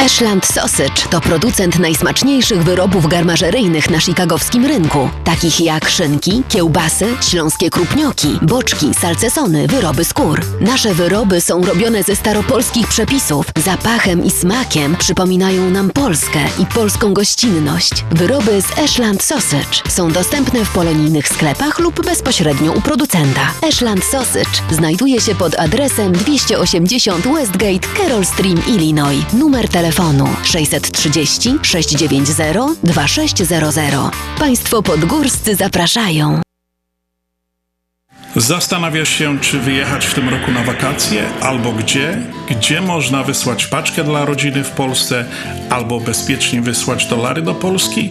Ashland Sausage to producent najsmaczniejszych wyrobów garmażeryjnych na chicagowskim rynku, takich jak szynki, kiełbasy, śląskie krupnioki, boczki, salcesony, wyroby skór. Nasze wyroby są robione ze staropolskich przepisów. Zapachem i smakiem przypominają nam Polskę i polską gościnność. Wyroby z Ashland Sausage są dostępne w polonijnych sklepach lub bezpośrednio u producenta. Ashland Sausage znajduje się pod adresem 280 Westgate, Carroll Stream, Illinois. Numer telefonu 630 690 2600. Państwo podgórscy zapraszają. Zastanawiasz się, czy wyjechać w tym roku na wakacje, albo gdzie? Gdzie można wysłać paczkę dla rodziny w Polsce, albo bezpiecznie wysłać dolary do Polski?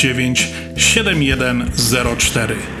7104.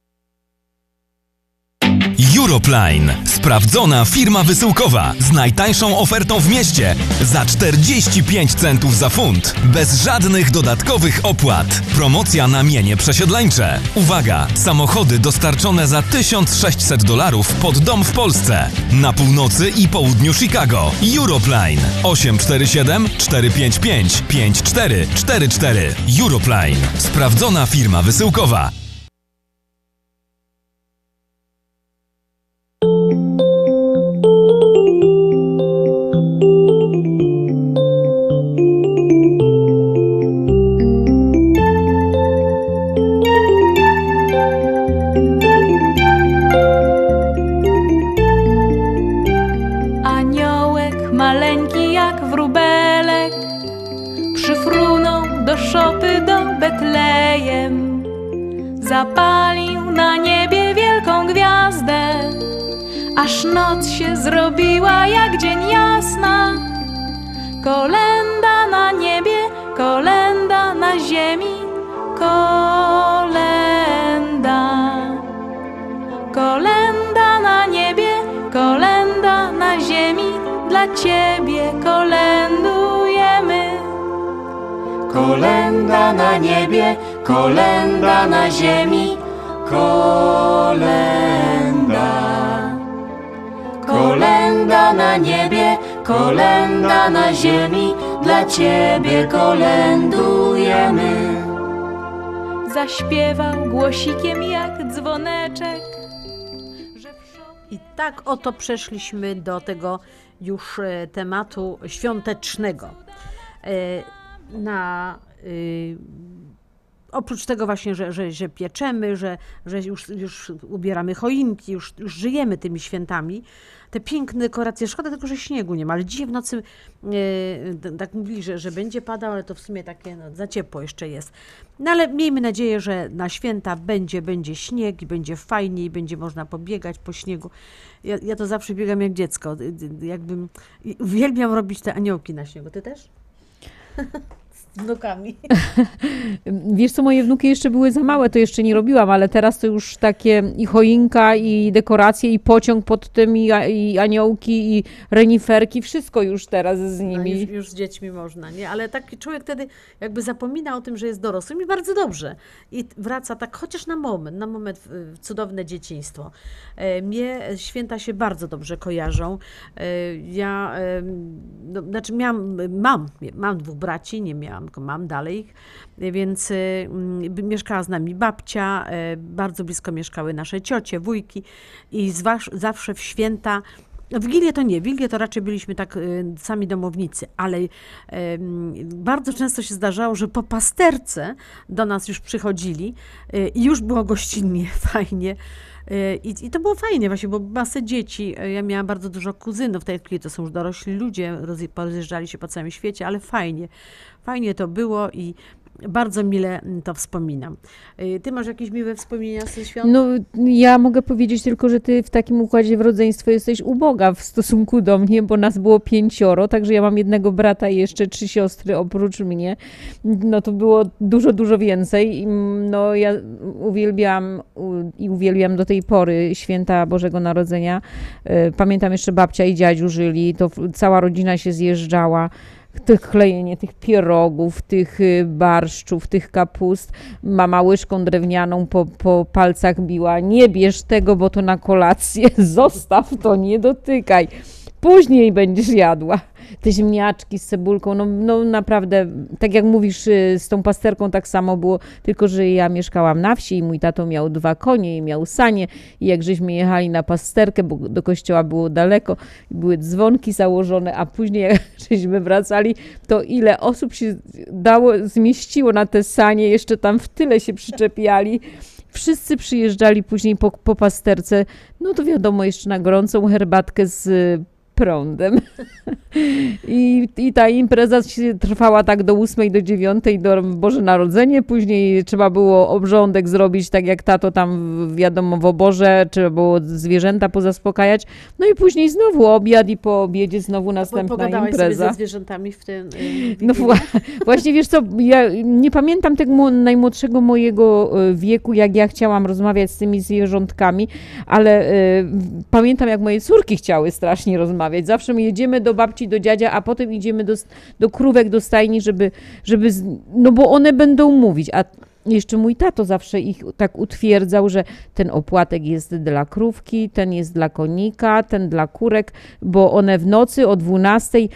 Europline. Sprawdzona firma wysyłkowa z najtańszą ofertą w mieście za 45 centów za funt. Bez żadnych dodatkowych opłat. Promocja na mienie przesiedleńcze. Uwaga! Samochody dostarczone za 1600 dolarów pod dom w Polsce. Na północy i południu Chicago. Europline 847 455 5444. Europline. Sprawdzona firma wysyłkowa. Do Betlejem. Zapalił na niebie wielką gwiazdę. Aż noc się zrobiła jak dzień jasna. Kolenda na niebie, kolenda na ziemi. Kolenda. Kolenda na niebie, kolenda na ziemi, dla Ciebie kolendujemy. Kolenda na niebie, kolenda na ziemi, kolenda. Kolenda na niebie, kolenda na ziemi, dla Ciebie kolendujemy. Zaśpiewał głosikiem jak dzwoneczek. I tak oto przeszliśmy do tego już e, tematu świątecznego. Na, y, oprócz tego właśnie, że, że, że pieczemy, że, że już, już ubieramy choinki, już, już żyjemy tymi świętami, te piękne dekoracje, szkoda tylko, że śniegu nie ma, ale dzisiaj w nocy e, tak mówili, że, że będzie padał, ale to w sumie takie no, za ciepło jeszcze jest. No ale miejmy nadzieję, że na święta będzie, będzie śnieg i będzie fajnie i będzie można pobiegać po śniegu. Ja, ja to zawsze biegam jak dziecko, jakbym, uwielbiam robić te aniołki na śniegu. Ty też? <laughs> Wnukami. <laughs> Wiesz co, moje wnuki jeszcze były za małe, to jeszcze nie robiłam, ale teraz to już takie i choinka, i dekoracje, i pociąg pod tym, i, i aniołki, i reniferki, wszystko już teraz z No, nimi. już, już z dziećmi można, nie? Ale taki człowiek wtedy jakby zapomina o tym, że jest dorosłym i bardzo dobrze. I wraca tak chociaż na moment, na moment w, cudowne dzieciństwo. E, Mnie święta się bardzo dobrze kojarzą. E, Ja, no, znaczy miałam, mam, mam dwóch braci, nie miałam, tylko mam dalej ich, więc e, mm, mieszkała z nami babcia, e, bardzo blisko mieszkały nasze ciocie, wujki i zawsze w święta Wigilię to nie, Wigilię to raczej byliśmy tak y, sami domownicy, ale em, bardzo często się zdarzało, że po pasterce do nas już przychodzili y, i już było gościnnie, <laughs> fajnie. Y, I, I to było fajnie właśnie, bo masę dzieci, y, ja miałam bardzo dużo kuzynów, w tej chwili to są już dorośli ludzie, rozje- porozjeżdżali się po całym świecie, ale fajnie, fajnie to było i bardzo mile mm, to wspominam. Y, Ty masz jakieś miłe wspomnienia ze świąt? No, ja mogę powiedzieć tylko, że ty w takim układzie w rodzeństwo jesteś uboga w stosunku do mnie, bo nas było pięcioro, także ja mam jednego brata i jeszcze trzy siostry oprócz mnie. No to było dużo, dużo więcej. Mm, No ja uwielbiam i uwielbiam do tej pory święta Bożego Narodzenia. E, Pamiętam jeszcze babcia i dziadziu żyli, to cała rodzina się zjeżdżała tych klejenie tych pierogów, tych y, barszczów, tych kapust. Mama łyżką drewnianą po, po palcach biła. Nie bierz tego, bo to na kolację. <laughs> Zostaw to, nie dotykaj. Później będziesz jadła. Te ziemniaczki z cebulką, no, no naprawdę, tak jak mówisz, y, z tą pasterką tak samo było, tylko że ja mieszkałam na wsi i mój tato miał dwa konie i miał sanie i jak żeśmy jechali na pasterkę, bo do kościoła było daleko, były dzwonki założone, a później jak <laughs> żeśmy wracali, to ile osób się dało, zmieściło na te sanie, jeszcze tam w tyle się przyczepiali. Wszyscy przyjeżdżali później po, po pasterce, no to wiadomo, jeszcze na gorącą herbatkę z prądem. I, I ta impreza trwała tak do 8, do 9, do Boże Narodzenie. Później trzeba było obrządek zrobić, tak jak tato tam wiadomo w oborze, trzeba było zwierzęta pozaspokajać. No i później znowu obiad i po obiedzie znowu następna Pogadałaś sobie impreza. ze zwierzętami w tym. No wła- <laughs> właśnie wiesz co, ja nie pamiętam tego najmłodszego mojego e, wieku, jak ja chciałam rozmawiać z tymi zwierzątkami, ale e, pamiętam jak moje córki chciały strasznie rozmawiać. Zawsze my jedziemy do babci, do dziadzia, a potem idziemy do, do krówek, do stajni, żeby, żeby, z- no bo one będą mówić, a jeszcze mój tato zawsze ich tak utwierdzał, że ten opłatek jest dla krówki, ten jest dla konika, ten dla kurek, bo one w nocy o 12 y,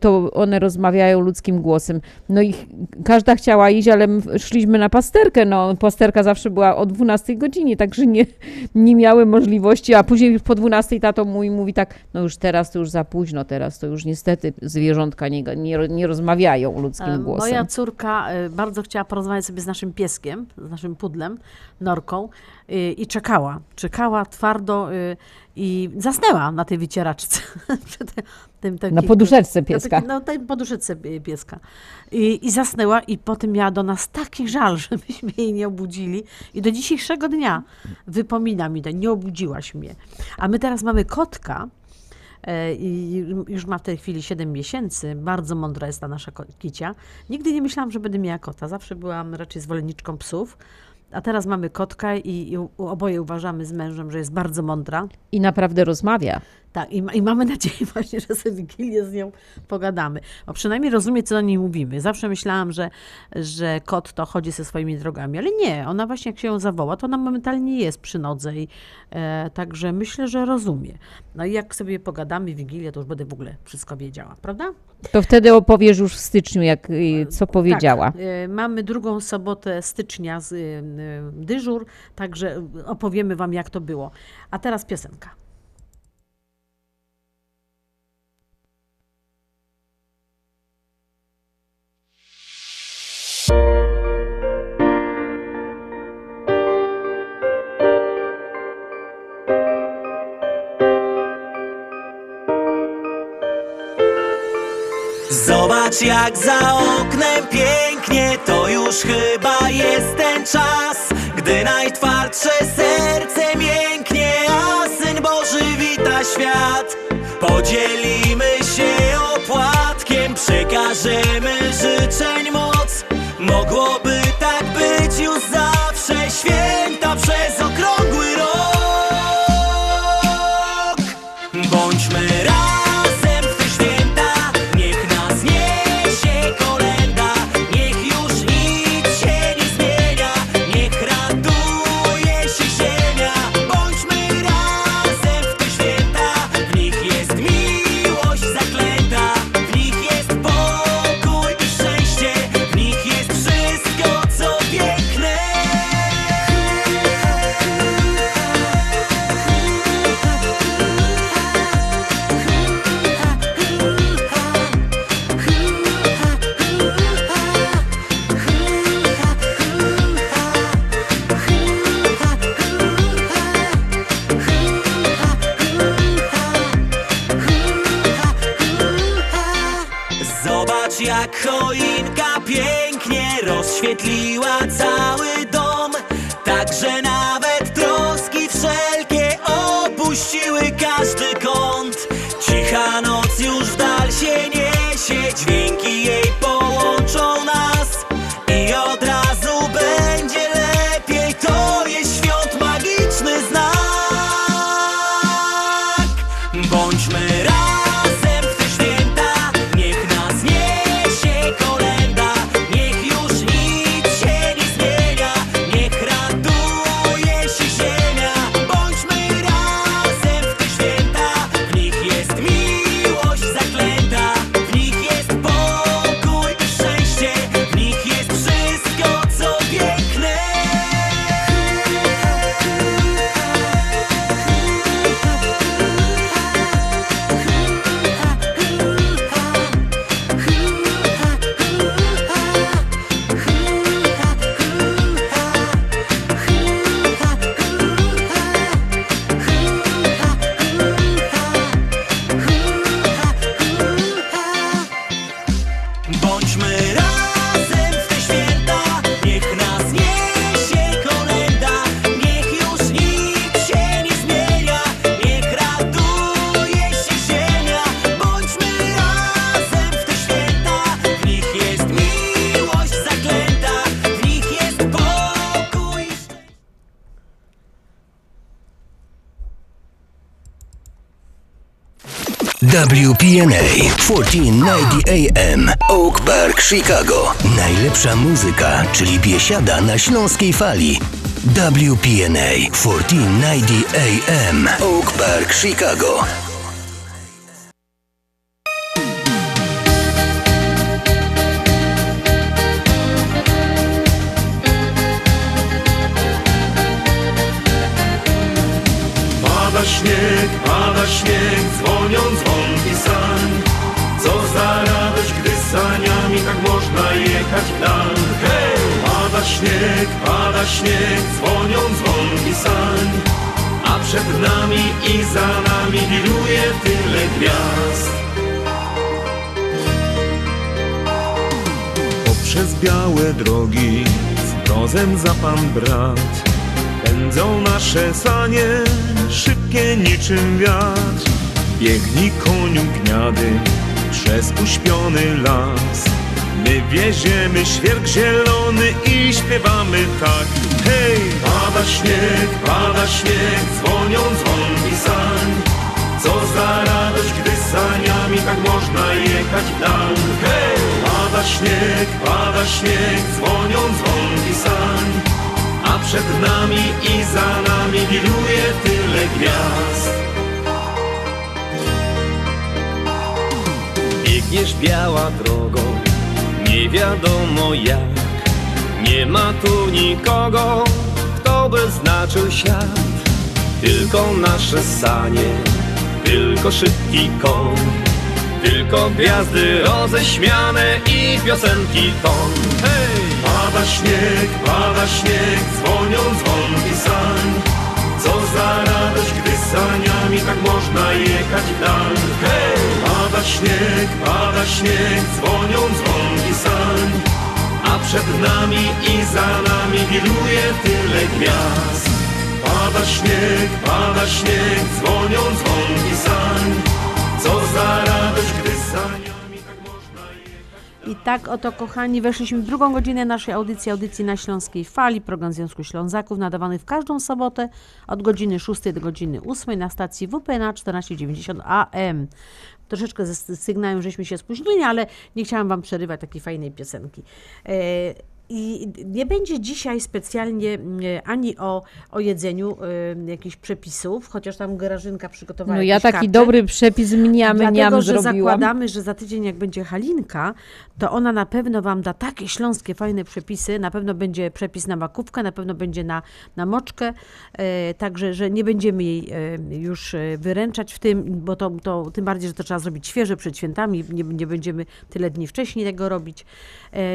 to one rozmawiają ludzkim głosem. No i każda chciała iść, ale szliśmy na pasterkę. No, pasterka zawsze była o 12 godzinie, także nie, nie miały możliwości, a później po 12 tato mój mówi tak, no już teraz to już za późno, teraz to już niestety zwierzątka nie, nie, nie rozmawiają ludzkim E, głosem. Moja córka e, bardzo chciała porozmawiać sobie z naszym pieskiem, z naszym pudlem, norką e, i czekała. Czekała twardo e, i zasnęła na tej wycieraczce. <laughs> Tym- takim- Na poduszeczce na pieska. takim- No, tej poduszeczce pieska. I, I zasnęła i potem miała do nas taki żal, <laughs> żebyśmy jej nie obudzili. I do dzisiejszego dnia wypomina mi to, nie obudziłaś mnie. A my teraz mamy kotka, i już ma w tej chwili 7 miesięcy. Bardzo mądra jest ta nasza kicia. Nigdy nie myślałam, że będę miała kota. Zawsze byłam raczej zwolenniczką psów. A teraz mamy kotka i, i oboje uważamy z mężem, że jest bardzo mądra. I naprawdę rozmawia. Tak, i, i mamy <laughs> nadzieję właśnie, że sobie Wigilię z nią pogadamy. Bo przynajmniej rozumie, co do niej mówimy. Zawsze myślałam, że, że kot to chodzi ze swoimi drogami, ale nie. Ona właśnie jak się ją zawoła, to ona momentalnie jest przy nodze i e, także myślę, że rozumie. No i jak sobie pogadamy Wigilię, to już będę w ogóle wszystko wiedziała, prawda? To wtedy opowiesz już w styczniu, jak, co powiedziała. Tak, e, mamy drugą sobotę stycznia z y, dyżur, także opowiemy wam, jak to było. A teraz piosenka. Zobacz jak za oknem pięknie To już chyba jest ten czas Gdy najtwardsze serce mięknie A Syn Boży wita świat. Podzielimy WPNA 1490 AM Oak Park, Chicago. Najlepsza muzyka, czyli biesiada na śląskiej fali. WPNA 1490 AM Oak Park, Chicago. Białe drogi z mrozem za pan brat Pędzą nasze sanie, szybkie niczym wiatr. Biegnij koniu gniady przez uśpiony las. My wieziemy świerk zielony i śpiewamy tak. Hej! Pada śnieg, pada śnieg, dzwonią dzwonki sań. Co za radość, gdy saniami tak można jechać w dal Hej! Pada śnieg, pada śnieg, dzwonią dzwonki sań. A przed nami i za nami wiruje tyle gwiazd. Biegniesz biała drogą, nie wiadomo jak. Nie ma tu nikogo, kto by znaczył świat. Tylko nasze sanie, tylko szybki koń Tylko gwiazdy roześmiane i piosenki ton. Hej! Pada śnieg, pada śnieg, dzwonią dzwonki sań. Co za radość, gdy saniami tak można jechać w dal. Hej! Pada śnieg, pada śnieg, dzwonią dzwonki sań. A przed nami i za nami wiruje tyle gwiazd. Pada śnieg, pada śnieg, dzwonią dzwonki sań Co za radość, gdy saniami I tak oto, kochani, weszliśmy w drugą godzinę naszej audycji, audycji na Śląskiej Fali, program Związku Ślązaków, nadawany w każdą sobotę od godziny 6 do godziny 8 na stacji WPNA 1490 AM. Troszeczkę ze sygnałem, żeśmy się spóźnili, ale nie chciałam Wam przerywać takiej fajnej piosenki. E, i nie będzie dzisiaj specjalnie ani o, o jedzeniu e, jakichś przepisów, chociaż tam Grażynka przygotowała No ja taki karty. dobry przepis mniam, Dlatego, mniam że zrobiłam. zakładamy, że za tydzień jak będzie Halinka, to ona na pewno Wam da takie śląskie fajne przepisy, na pewno będzie przepis na makówkę, na pewno będzie na, na moczkę, e, także, że nie będziemy jej e, już e, wyręczać w tym, bo to, to tym bardziej, że to trzeba zrobić świeże przed świętami, nie, nie będziemy tyle dni wcześniej tego robić.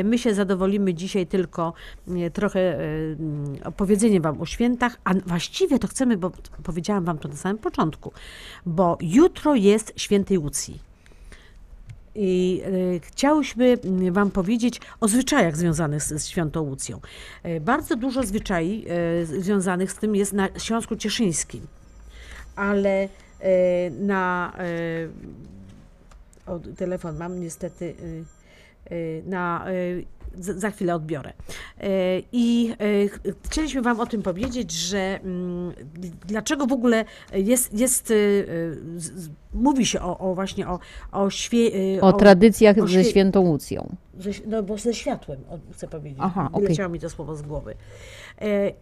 My się zadowolimy dzisiaj tylko e, trochę e, mm, opowiedzeniem Wam o świętach, a właściwie to chcemy, bo powiedziałam Wam to na samym początku, bo jutro jest świętej Łucji. I e, chciałyśmy mm, Wam powiedzieć o zwyczajach związanych z, z Świętą Łucją. Bardzo dużo zwyczai e, związanych z tym jest na Śląsku Cieszyńskim, ale na... O, telefon mam niestety e, e, na... Za chwilę odbiorę. E, I e, ch- chcieliśmy Wam o tym powiedzieć, że mm, dlaczego w ogóle jest, jest e, mówi się o, o właśnie o, o, świe, e, O tradycjach o ze świe- świętą Łucją. ze, no bo ze światłem, o, chcę powiedzieć. Aha. Wyleciało mi to słowo z głowy.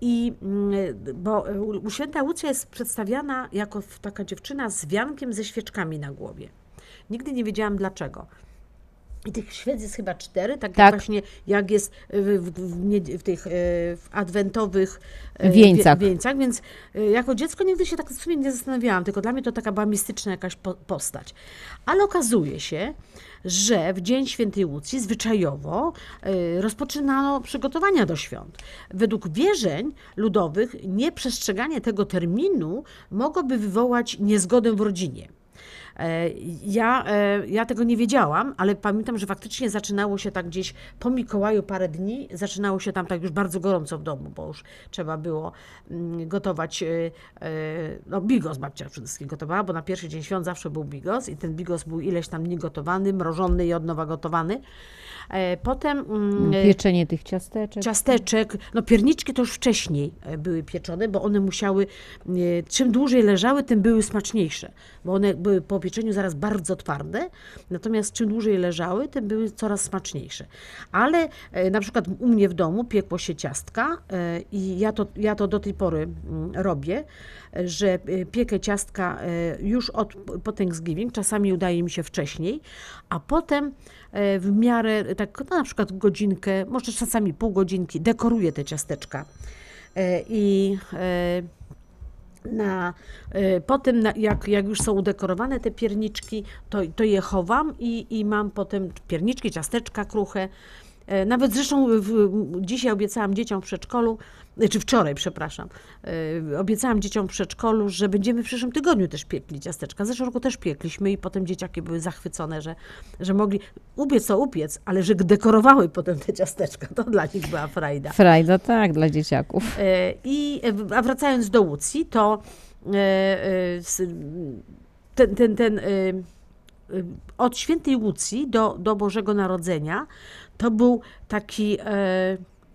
I mm, bo święta Łucja jest przedstawiana jako taka dziewczyna z wiankiem ze świeczkami na głowie. Nigdy nie wiedziałam dlaczego. I tych świec jest chyba cztery, tak, Tak. jak właśnie jak jest w, w, w, tych e, w adwentowych e, Wieńcach. wie- wieńcach, więc e, jako dziecko nigdy się tak w sumie nie zastanawiałam, tylko dla mnie to taka była mistyczna jakaś po, postać. Ale okazuje się, że w Dzień Świętej Łucji zwyczajowo rozpoczynano przygotowania do świąt. Według wierzeń ludowych nieprzestrzeganie tego terminu mogłoby wywołać niezgodę w rodzinie. E, Ja, e, ja tego nie wiedziałam, ale pamiętam, że faktycznie zaczynało się tak gdzieś po Mikołaju parę dni, zaczynało się tam tak już bardzo gorąco w domu, bo już trzeba było mm, gotować, e, no bigos babcia przede wszystkim gotowała, bo na pierwszy dzień świąt zawsze był bigos i ten bigos był ileś tam dni gotowany, mrożony i od nowa gotowany. Potem mm, Pieczenie tych ciasteczek. ciasteczek, no pierniczki to już wcześniej były pieczone, bo one musiały, czym dłużej leżały, tym były smaczniejsze, bo one były po pieczeniu zaraz bardzo twarde, natomiast czym dłużej leżały, tym były coraz smaczniejsze. Ale e, na przykład u mnie w domu piekło się ciastka e, i ja to, ja to do tej pory mm, robię, że e, piekę ciastka już od, po Thanksgiving, czasami udaje mi się wcześniej, a potem w miarę, tak no, na przykład godzinkę, może czasami pół godzinki, dekoruję te ciasteczka. I na, e, potem, na, jak, jak już są udekorowane te pierniczki, to, to je chowam i, i mam potem pierniczki, ciasteczka kruche. E, Nawet zresztą w, dzisiaj obiecałam dzieciom w przedszkolu, czy wczoraj, przepraszam, e, obiecałam dzieciom w przedszkolu, że będziemy w przyszłym tygodniu też piekli ciasteczka. Zeszłego roku też piekliśmy i potem dzieciaki były zachwycone, że, że mogli upiec to upiec, ale że dekorowały potem te ciasteczka. To dla nich była frajda. Frajda, tak, dla dzieciaków. E, I, e, a wracając do Łucji, to ten, ten, ten od świętej Łucji do, do Bożego Narodzenia to był taki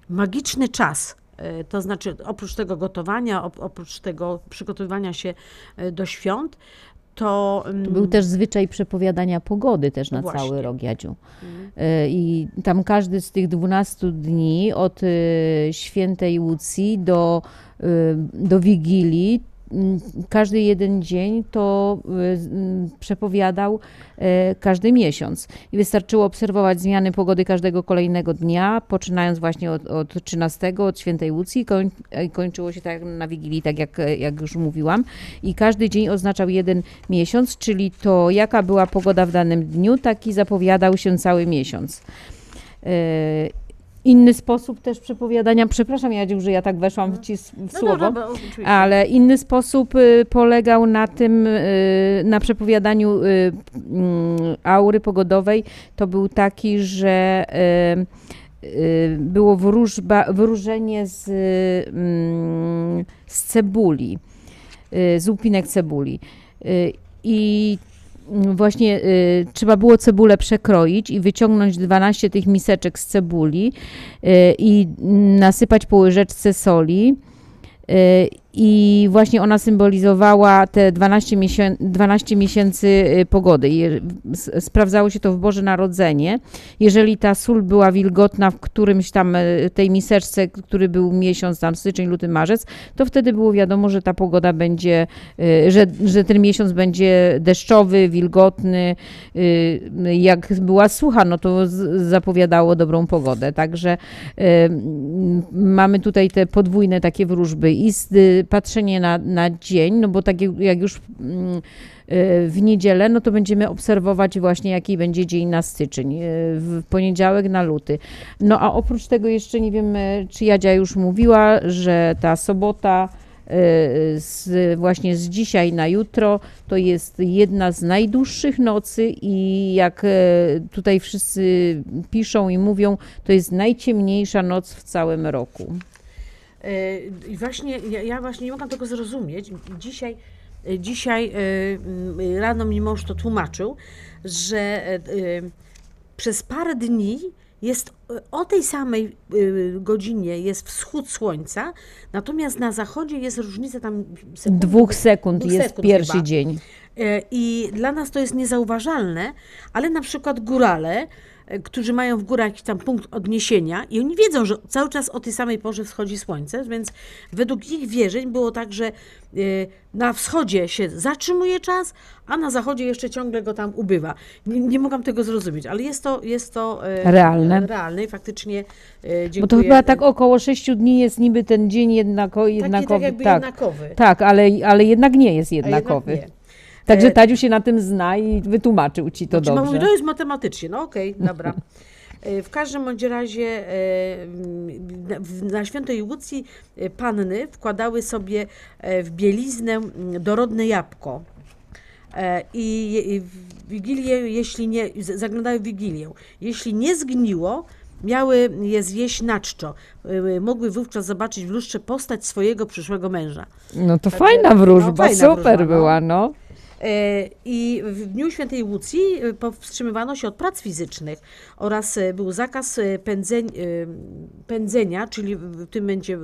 magiczny czas. E, To znaczy, oprócz tego gotowania, op- oprócz tego przygotowywania się e, do świąt, to. mm, To był też zwyczaj przepowiadania pogody też na Właśnie. cały rok, Jadziu. Mhm. E, I tam każdy z tych 12 dni od świętej Łucji do, do Wigilii, każdy jeden dzień to m, przepowiadał e, każdy miesiąc. I wystarczyło obserwować zmiany pogody każdego kolejnego dnia, poczynając właśnie od, od 13, od świętej Łucji, koń, kończyło się tak na Wigilii, tak jak, jak już mówiłam. I każdy dzień oznaczał jeden miesiąc, czyli to jaka była pogoda w danym dniu, taki zapowiadał się cały miesiąc. Inny sposób też przepowiadania, przepraszam Jadziu, że ja tak weszłam w ci w No słowo, dobra, ale inny sposób y, polegał na tym, y, na przepowiadaniu y, mm, aury pogodowej. To był taki, że było wróżba, wróżenie z, mm, z cebuli, z łupinek cebuli. I właśnie y, trzeba było cebulę przekroić i wyciągnąć 12 tych miseczek z cebuli y, i nasypać po łyżeczce soli. Y, I właśnie ona symbolizowała te 12, miesię 12 miesięcy y, pogody. Je- Sprawdzało się to w Boże Narodzenie. Jeżeli ta sól była wilgotna w którymś tam y, tej miseczce, który był miesiąc, tam styczeń, luty, marzec, to wtedy było wiadomo, że ta pogoda będzie, y, że, że ten miesiąc będzie deszczowy, wilgotny. Jak była sucha, no to zapowiadało dobrą pogodę. Także mamy tutaj te podwójne takie wróżby i z, patrzenie na, na dzień, no bo tak jak- już mm, y, w niedzielę, no to będziemy obserwować właśnie jaki będzie dzień na styczeń, y, w poniedziałek na luty. No a oprócz tego jeszcze nie wiem, y, czy Jadzia już mówiła, że ta sobota z, właśnie z dzisiaj na jutro to jest jedna z najdłuższych nocy i jak tutaj wszyscy piszą i mówią, to jest najciemniejsza noc w całym roku. E, I właśnie, ja, ja właśnie nie mogłam tego zrozumieć. Dzisiaj, e, dzisiaj m, rano mi mąż to tłumaczył, że przez parę dni jest o tej samej godzinie jest wschód słońca, natomiast na zachodzie jest różnica tam sekund, Dwóch sekund dwóch jest sekund pierwszy chyba. dzień. I dla nas to jest niezauważalne, ale na przykład górale, którzy mają w górach jakiś tam punkt odniesienia i oni wiedzą, że cały czas o tej samej porze wschodzi słońce, więc według ich wierzeń było tak, że e, na wschodzie się zatrzymuje czas, a na zachodzie jeszcze ciągle go tam ubywa. Nie, nie mogłam tego zrozumieć, ale jest to, jest to e, Realne. realne i faktycznie e, dziękuję. Bo to chyba tak około 6 dni jest niby ten dzień jednako, jednakowy. jakby jednakowy. Tak, ale, ale jednak nie jest jednak jednakowy. Także Tadziu się na tym zna i wytłumaczył ci to Znaczy, dobrze. mówi, to jest matematycznie, no okej, dobra. <laughs> E, W każdym bądź razie e, na- świętej Łucji e, panny wkładały sobie w bieliznę m, dorodne jabłko. I w Wigilię, jeśli nie, zaglądały w Wigilię. Jeśli nie zgniło, miały je zjeść na czczo. Mogły wówczas zobaczyć w lustrze postać swojego przyszłego męża. No to Także- fajna wróżba, no, fajna super wróżba, no. była, no. E, I w Dniu Świętej Łucji e, powstrzymywano się od prac fizycznych oraz e, był zakaz e, pędzeń, pędzenia, czyli w tym będzie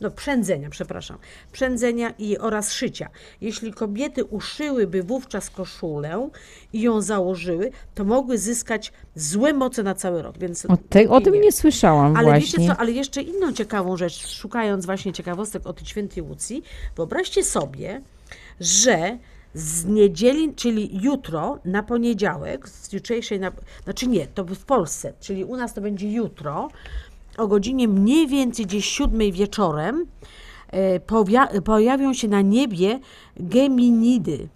no, przędzenia, przepraszam, przędzenia i oraz szycia. Jeśli kobiety uszyłyby wówczas koszulę i ją założyły, to mogły zyskać złe moce na cały rok. Więc O, te, o tym nie słyszałam ale właśnie. wiecie co, ale jeszcze inną ciekawą rzecz, szukając właśnie ciekawostek o tej świętej Łucji, wyobraźcie sobie, że z niedzieli, czyli jutro na poniedziałek, z jutrzejszej na, znaczy nie, to w Polsce, czyli u nas to będzie jutro, o godzinie mniej więcej gdzieś siódmej wieczorem e, powia- pojawią się na niebie geminidy.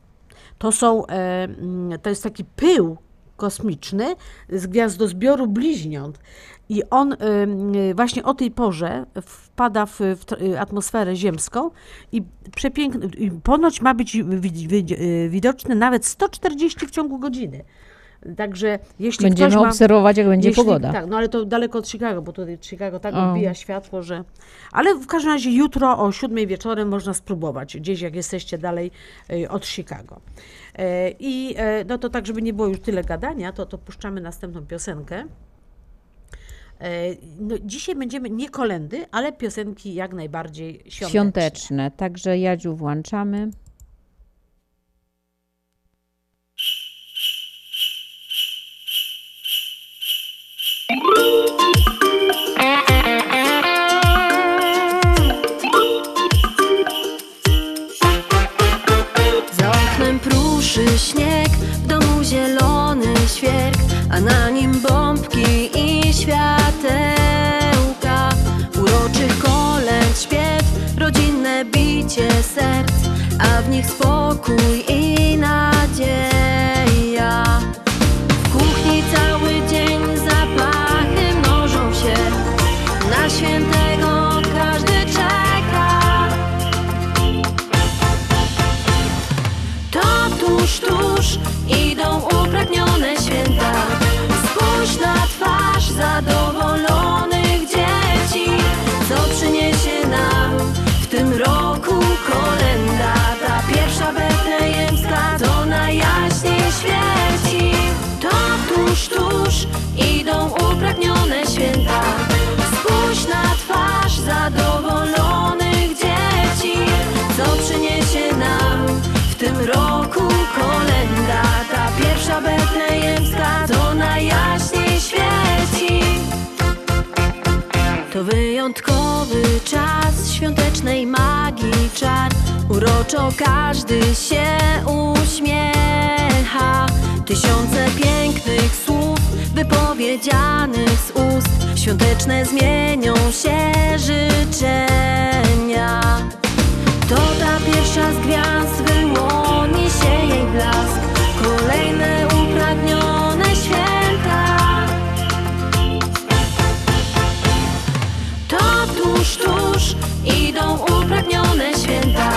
To są, e, mm, to jest taki pył kosmiczny z gwiazdozbioru bliźniąt. I on y, właśnie o tej porze wpada w, w y, atmosferę ziemską i przepiękny, i ponoć ma być y, widoczny nawet 140 w ciągu godziny. Także jeśli Będziemy ktoś ma, obserwować, jak będzie jeśli, pogoda. Tak, no ale to daleko od Chicago, bo tutaj Chicago tak O. odbija światło, że... Ale w każdym razie jutro o 7 wieczorem można spróbować, gdzieś jak jesteście dalej y, od Chicago. E, I e, no to tak, żeby nie było już tyle gadania, to, to puszczamy następną piosenkę. E, No, dzisiaj będziemy nie kolendy, ale piosenki jak najbardziej świąteczne. Świąteczne. Także Jadziu włączamy. Za oknem pruszy śnieg, w domu zielony świerk, a na nim i Uroczych kolęd śpiew, rodzinne bicie serc, a w nich spokój i nadzieja. To wyjątkowy czas świątecznej magii czar. Uroczo każdy się uśmiecha. Tysiące pięknych słów wypowiedzianych z ust. Świąteczne zmienią się życzenia. To ta pierwsza z gwiazd wyłoni się jej blask. Kolejne idą upragnione święta.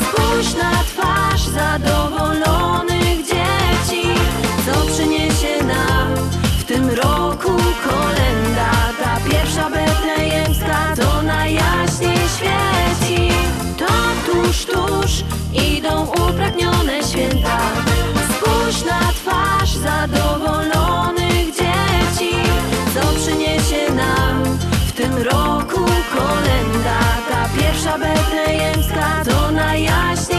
Spójrz na twarz zadowolonych dzieci, co przyniesie nam w tym roku kolenda. Ta pierwsza betlejemska to najjaśniej świeci. To tuż, tuż idą upragnione święta. Spójrz na twarz zadowolonych Ta pierwsza betlejemska to świeci.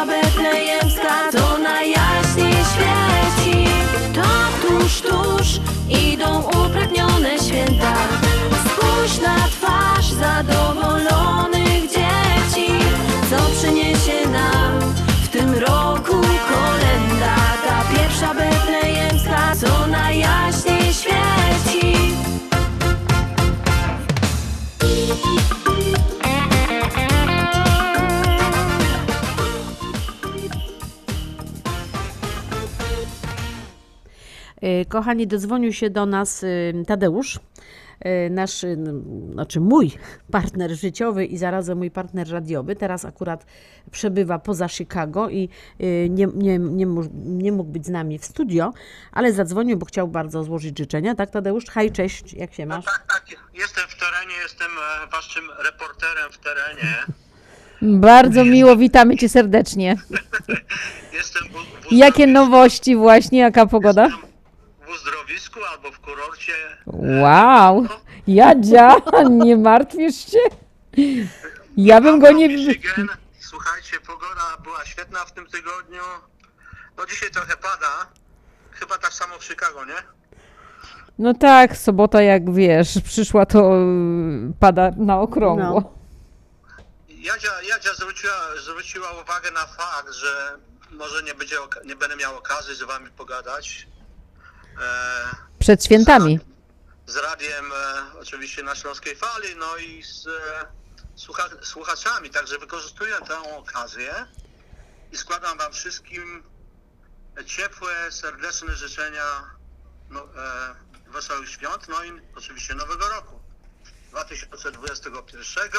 Pierwsza betlejemska to najjaśniej świeci. To tuż, tuż idą upragnione święta. Spójrz na twarz zadowolonych Kochani, dodzwonił się do nas y, Tadeusz, e, nasz, y, znaczy mój <laughs> partner życiowy i zarazem mój partner radiowy. Teraz akurat przebywa poza Chicago i y, nie, nie, nie, mógł- nie mógł być z nami w studio, ale zadzwonił, bo chciał bardzo złożyć życzenia. Tak, Tadeusz? Hej, cześć, jak się masz? Jestem w terenie, jestem e, waszym reporterem w terenie. <laughs> Bardzo miło, witamy cię serdecznie. <laughs> Jakie nowości właśnie, jaka pogoda? W uzdrowisku albo w kurorcie. Wow, Jadzia, nie martwisz się? Ja bym go nie... Michigan. Słuchajcie, pogoda była świetna w tym tygodniu. No dzisiaj trochę pada. Chyba tak samo w Chicago, nie? No tak, sobota jak wiesz, przyszła to y, pada na okrągło. Jadzia, Jadzia zwróciła, zwróciła uwagę na fakt, że może nie, będzie, oka- nie będę miał okazji z wami pogadać. E, Przed świętami. z radiem e, oczywiście na Śląskiej Fali, no i z e, słucha, słuchaczami. Także wykorzystuję tę okazję i składam wam wszystkim ciepłe, serdeczne życzenia no, e, wesołych świąt, no i oczywiście nowego roku 2021.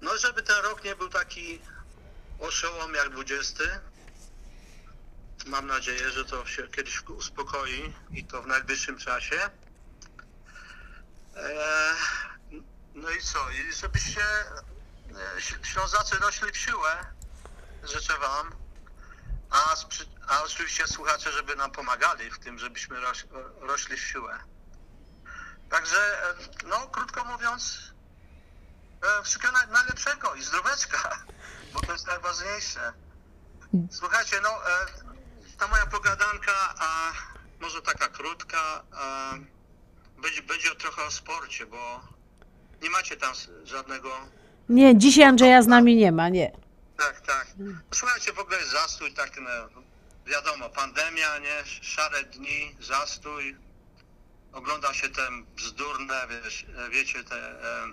No żeby ten rok nie był taki oszołom jak 20. Mam nadzieję, że to się kiedyś uspokoi i to w najbliższym czasie. Eee, no i co? I żebyście e, Ślązacy rośli w siłę, życzę wam. A, a oczywiście słuchacze, żeby nam pomagali w tym, żebyśmy roś, rośli w siłę. Także, e, no krótko mówiąc, e, wszystkiego naj- najlepszego i zdroweczka, bo to jest najważniejsze. Słuchajcie, no e, ta moja pogadanka, a może taka krótka, a, będzie, będzie trochę o sporcie, bo nie macie tam żadnego. Nie, dzisiaj Andrzeja z nami nie ma, nie. Tak, tak. Słuchajcie, w ogóle jest zastój taki, no, wiadomo, pandemia, nie? Szare dni, zastój. Ogląda się te bzdurne, wiesz, wiecie, te e,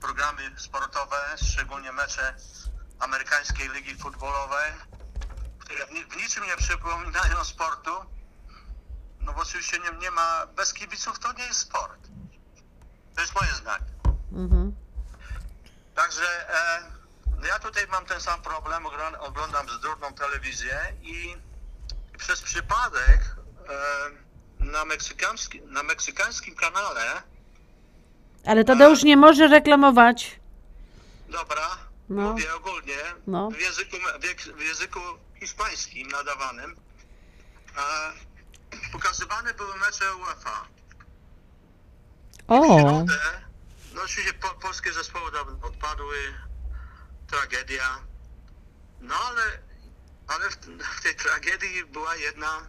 programy sportowe, szczególnie mecze amerykańskiej ligi futbolowej, w, ni- w niczym nie przypominają sportu. No bo oczywiście nie, nie ma, bez kibiców to nie jest sport. To jest moje zdanie. Mhm. Także e, ja tutaj mam ten sam problem, oglądam, bzdurną telewizję i przez przypadek e, na, meksykański, na meksykańskim kanale, Ale Tadeusz nie może reklamować. dobra, No. mówię ogólnie, No. w, języku, w, w języku hiszpańskim nadawanym, e, pokazywane były mecze UEFA. O, No oczywiście po, polskie zespoły dawno odpadły, tragedia. No ale, ale w, w tej tragedii była jedna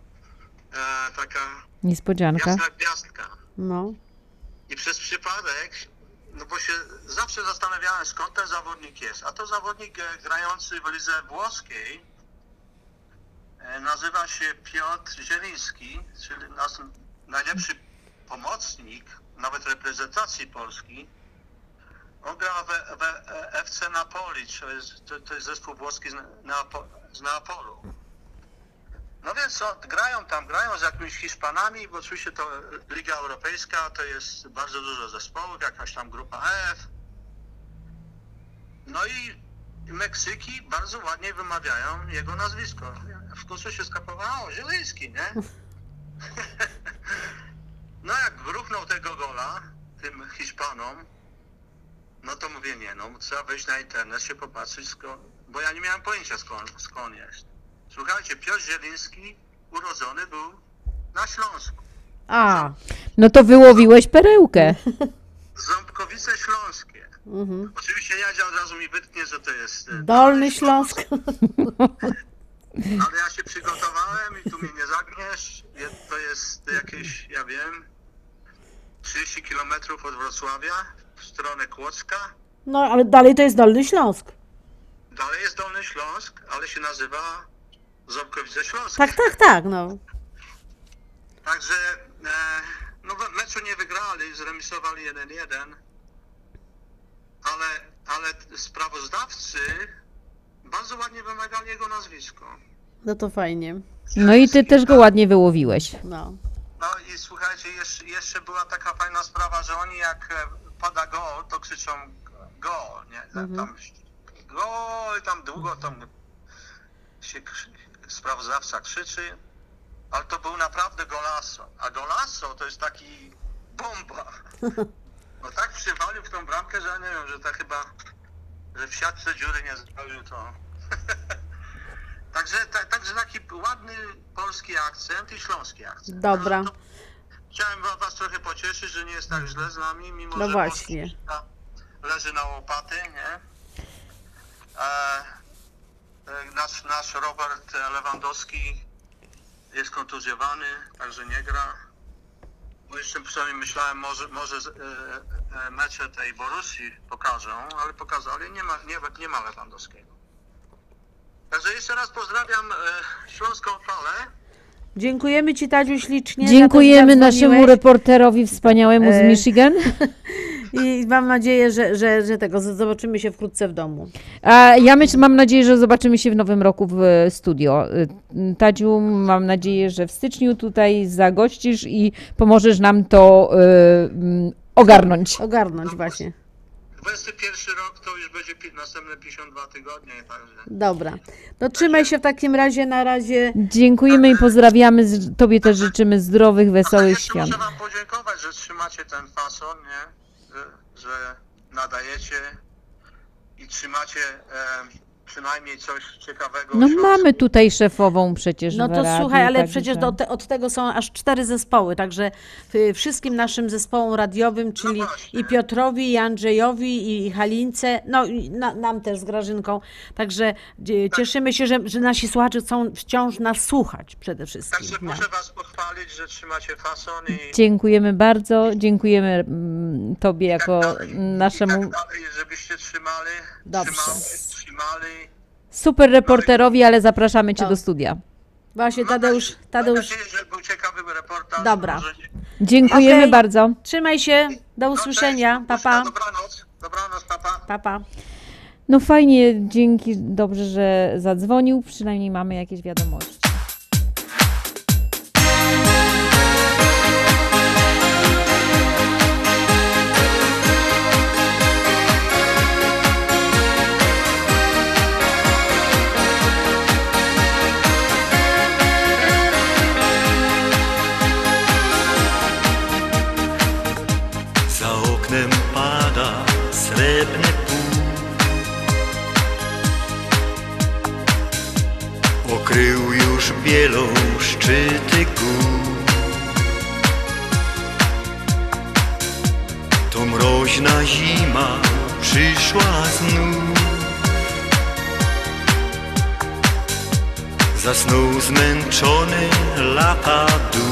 e, taka niespodzianka. jasna gwiazdka. No. I przez przypadek, no bo się zawsze zastanawiałem skąd ten zawodnik jest. A to zawodnik e, grający w lidze włoskiej nazywa się Piotr Zieliński, czyli nasz najlepszy pomocnik, nawet reprezentacji Polski. On gra w, w e, FC Napoli, to jest, to, to jest zespół włoski z, Neapo, z Neapolu. No więc grają tam, grają z jakimiś Hiszpanami, bo oczywiście to Liga Europejska to jest bardzo dużo zespołów, jakaś tam grupa F. No i Meksyki bardzo ładnie wymawiają jego nazwisko. W końcu się skapowało, Zieliński, nie? <laughs> No jak gruchnął tego gola tym Hiszpanom, no to mówię, nie no, trzeba wejść na internet, się popatrzeć, skąd, bo ja nie miałem pojęcia skąd, skąd jest. Słuchajcie, Piotr Zieliński urodzony był na Śląsku. A. No to wyłowiłeś perełkę. <laughs> Ząbkowice Śląskie. Mhm. Oczywiście Jadzia od razu mi wytnie, że to jest... e, Dolny Śląsk. <laughs> Ale ja się przygotowałem i tu mnie nie zagniesz. To jest jakieś, ja wiem, 30 kilometrów od Wrocławia w stronę Kłodzka. No, ale dalej to jest Dolny Śląsk. Dalej jest Dolny Śląsk, ale się nazywa Ząbkowice Śląskie. Tak, tak, tak, no. Także e, no meczu nie wygrali, zremisowali 1-1, ale, ale sprawozdawcy bardzo ładnie wymagali jego nazwisko. No to fajnie. No i ty też go ładnie wyłowiłeś. No. No i słuchajcie, jeszcze, jeszcze była taka fajna sprawa, że oni jak e, pada gol, to krzyczą gol, nie? Tam, Mhm. tam gol i tam długo tam się krzy- sprawozdawca krzyczy, ale to był naprawdę golasso. A golasso to jest taki bomba. <laughs> No tak przywalił w tą bramkę, że ja nie wiem, że to chyba, że w siatce dziury nie zrobił to. <laughs> Także, ta, także taki ładny polski akcent i śląski akcent. Dobra. Chciałem wa- was trochę pocieszyć, że nie jest tak źle z nami, mimo No że właśnie. Leży na łopaty, nie? E, e, nasz, nasz Robert Lewandowski jest kontuzjowany, także nie gra. Bo jeszcze przynajmniej myślałem, może, może e, e, mecze tej Borussii pokażą, ale pokazali, nie ma, nie, nie ma Lewandowskiego. Także jeszcze raz pozdrawiam e, Śląską Falę. Dziękujemy Ci, Tadziu, ślicznie. za to, że Dziękujemy naszemu reporterowi wspaniałemu z E, Michigan. <laughs> I mam nadzieję, że, że, że tego zobaczymy się wkrótce w domu. A ja myślę, mam nadzieję, że zobaczymy się w nowym roku w e, studio. Y, Tadziu, mam nadzieję, że w styczniu tutaj zagościsz i pomożesz nam to y, mm, ogarnąć. Ogarnąć właśnie. 21 rok to już będzie pi- następne 52 tygodnie, także. Dobra. No trzymaj się w takim razie na razie. Dziękujemy i pozdrawiamy. Z- Tobie też życzymy zdrowych, wesołych świąt. Muszę wam podziękować, że trzymacie ten fason, nie? Że, nadajecie i trzymacie przynajmniej coś ciekawego. No mamy tutaj szefową przecież No w to radiu, słuchaj, ale także- przecież do te, od tego są aż cztery zespoły, także y, wszystkim naszym zespołom radiowym, czyli i Piotrowi, i Andrzejowi, i Halince, no i na, nam też z Grażynką, także y, cieszymy się, że, że nasi słuchacze chcą wciąż nas słuchać przede wszystkim. Także No. muszę was pochwalić, że trzymacie fason i Dziękujemy bardzo. Dziękujemy mm, Tobie jako naszemu dalej, żebyście trzymali, Dobrze. trzymali, trzymali. Super reporterowi, ale zapraszamy Cię do studia. Właśnie Tadeusz, Tadeusz. Mam nadzieję, że był ciekawy reportaż. Dobra. Może... Dziękujemy Okej. bardzo. Trzymaj się, do usłyszenia, papa. Dobranoc, dobranoc, papa. Papa. No fajnie, dzięki, dobrze, że zadzwonił. Przynajmniej mamy jakieś wiadomości. Zasnął zmęczony lata dół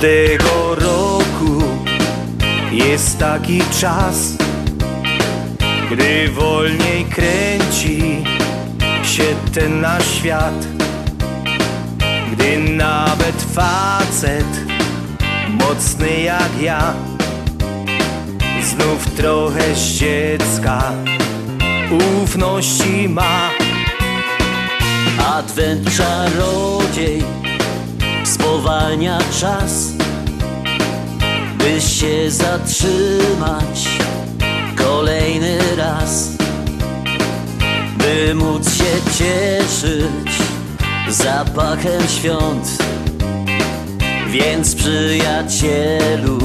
Każdego roku jest taki czas, gdy wolniej kręci się ten nasz świat. Gdy nawet facet mocny jak ja znów trochę z dziecka ufności ma. Adwent czarodziej spowalnia czas, by się zatrzymać kolejny raz, by móc się cieszyć zapachem świąt. Więc przyjacielu,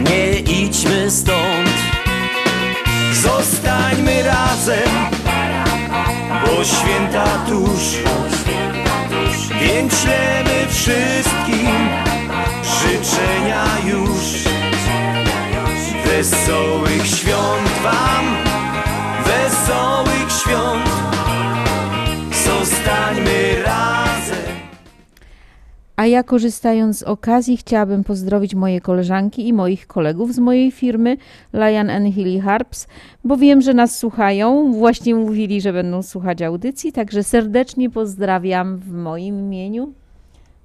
nie idźmy stąd. Zostańmy razem, bo święta tuż. Więc ślemy wszystkim życzenia już. Wesołych świąt Wam, wesołych świąt. Zostańmy razem. A ja korzystając z okazji chciałabym pozdrowić moje koleżanki i moich kolegów z mojej firmy Lion and Hilly Harps, bo wiem, że nas słuchają. Właśnie mówili, że będą słuchać audycji, także serdecznie pozdrawiam w moim imieniu.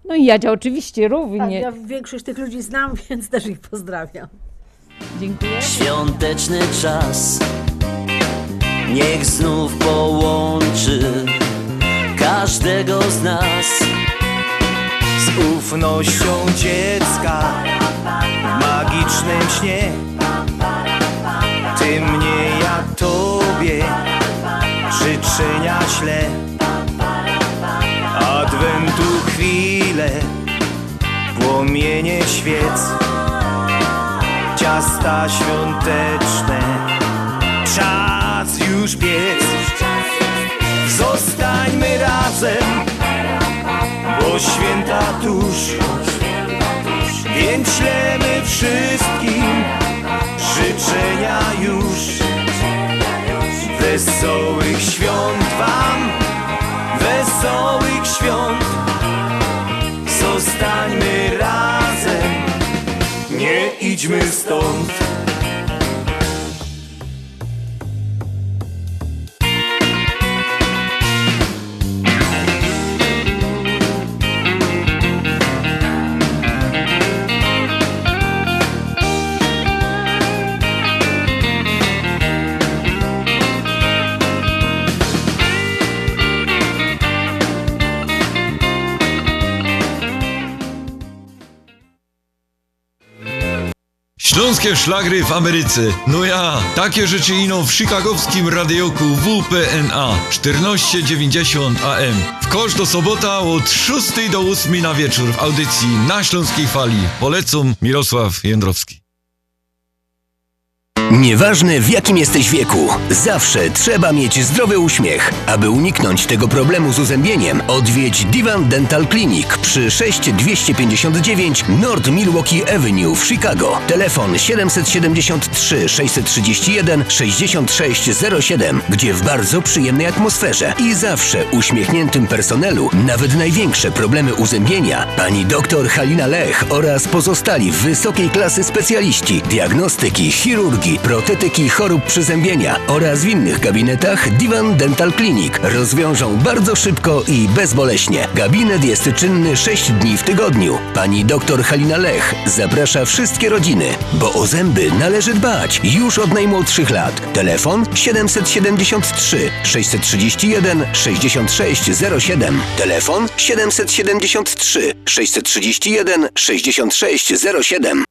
No i Jadzia oczywiście Tak, również. ja większość tych ludzi znam, <laughs> więc też ich pozdrawiam. Dziękuję. Świąteczny czas niech znów połączy każdego z nas. Z ufnością dziecka w magicznym śnie. Ty mnie, ja tobie życzenia ślę. Adwentu chwilę, płomienie świec, ciasta świąteczne, czas już biec. Zostańmy razem, bo święta tuż, więc ślemy wszystkim życzenia już. Wesołych świąt Wam, wesołych świąt. Idźmy stąd. Śląskie szlagry w Ameryce. No ja, takie rzeczy ino w chicagowskim radioku WPNA 1490 AM. W kosz do sobota od 6 do 8 na wieczór w audycji na Śląskiej Fali. Polecam Mirosław Jędrowski. Nieważne w jakim jesteś wieku, zawsze trzeba mieć zdrowy uśmiech. Aby uniknąć tego problemu z uzębieniem, odwiedź Divan Dental Clinic przy 6259 North Milwaukee Avenue w Chicago. Telefon 773 631 6607, gdzie w bardzo przyjemnej atmosferze i zawsze uśmiechniętym personelu nawet największe problemy uzębienia pani dr Halina Lech oraz pozostali wysokiej klasy specjaliści diagnostyki, chirurgii, protetyki chorób przyzębienia oraz w innych gabinetach Divan Dental Clinic rozwiążą bardzo szybko i bezboleśnie. Gabinet jest czynny 6 dni w tygodniu. Pani dr Halina Lech zaprasza wszystkie rodziny, bo o zęby należy dbać już od najmłodszych lat. Telefon 773 631 6607. Telefon 773 631 6607.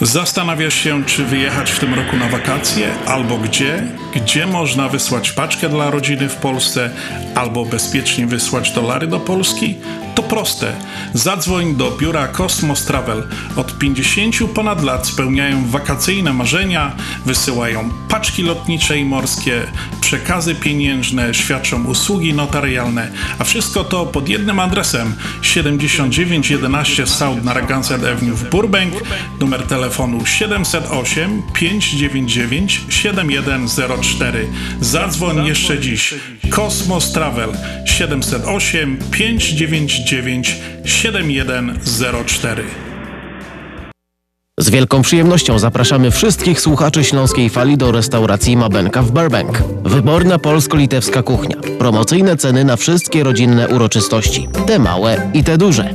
Zastanawiasz się, czy wyjechać w tym roku na wakacje, albo gdzie? Gdzie można wysłać paczkę dla rodziny w Polsce, albo bezpiecznie wysłać dolary do Polski? To proste. Zadzwoń do biura Cosmos Travel. Od 50 ponad lat spełniają wakacyjne marzenia, wysyłają paczki lotnicze i morskie, przekazy pieniężne, świadczą usługi notarialne, a wszystko to pod jednym adresem 7911 South Narragansett Avenue w Burbank, numer telefonu 708 599 7104. Zadzwoń jeszcze dziś. Kosmos Travel 708 599 7104. Z wielką przyjemnością zapraszamy wszystkich słuchaczy Śląskiej Fali do restauracji Mabenka w Burbank. Wyborna polsko-litewska kuchnia. Promocyjne ceny na wszystkie rodzinne uroczystości. Te małe i te duże.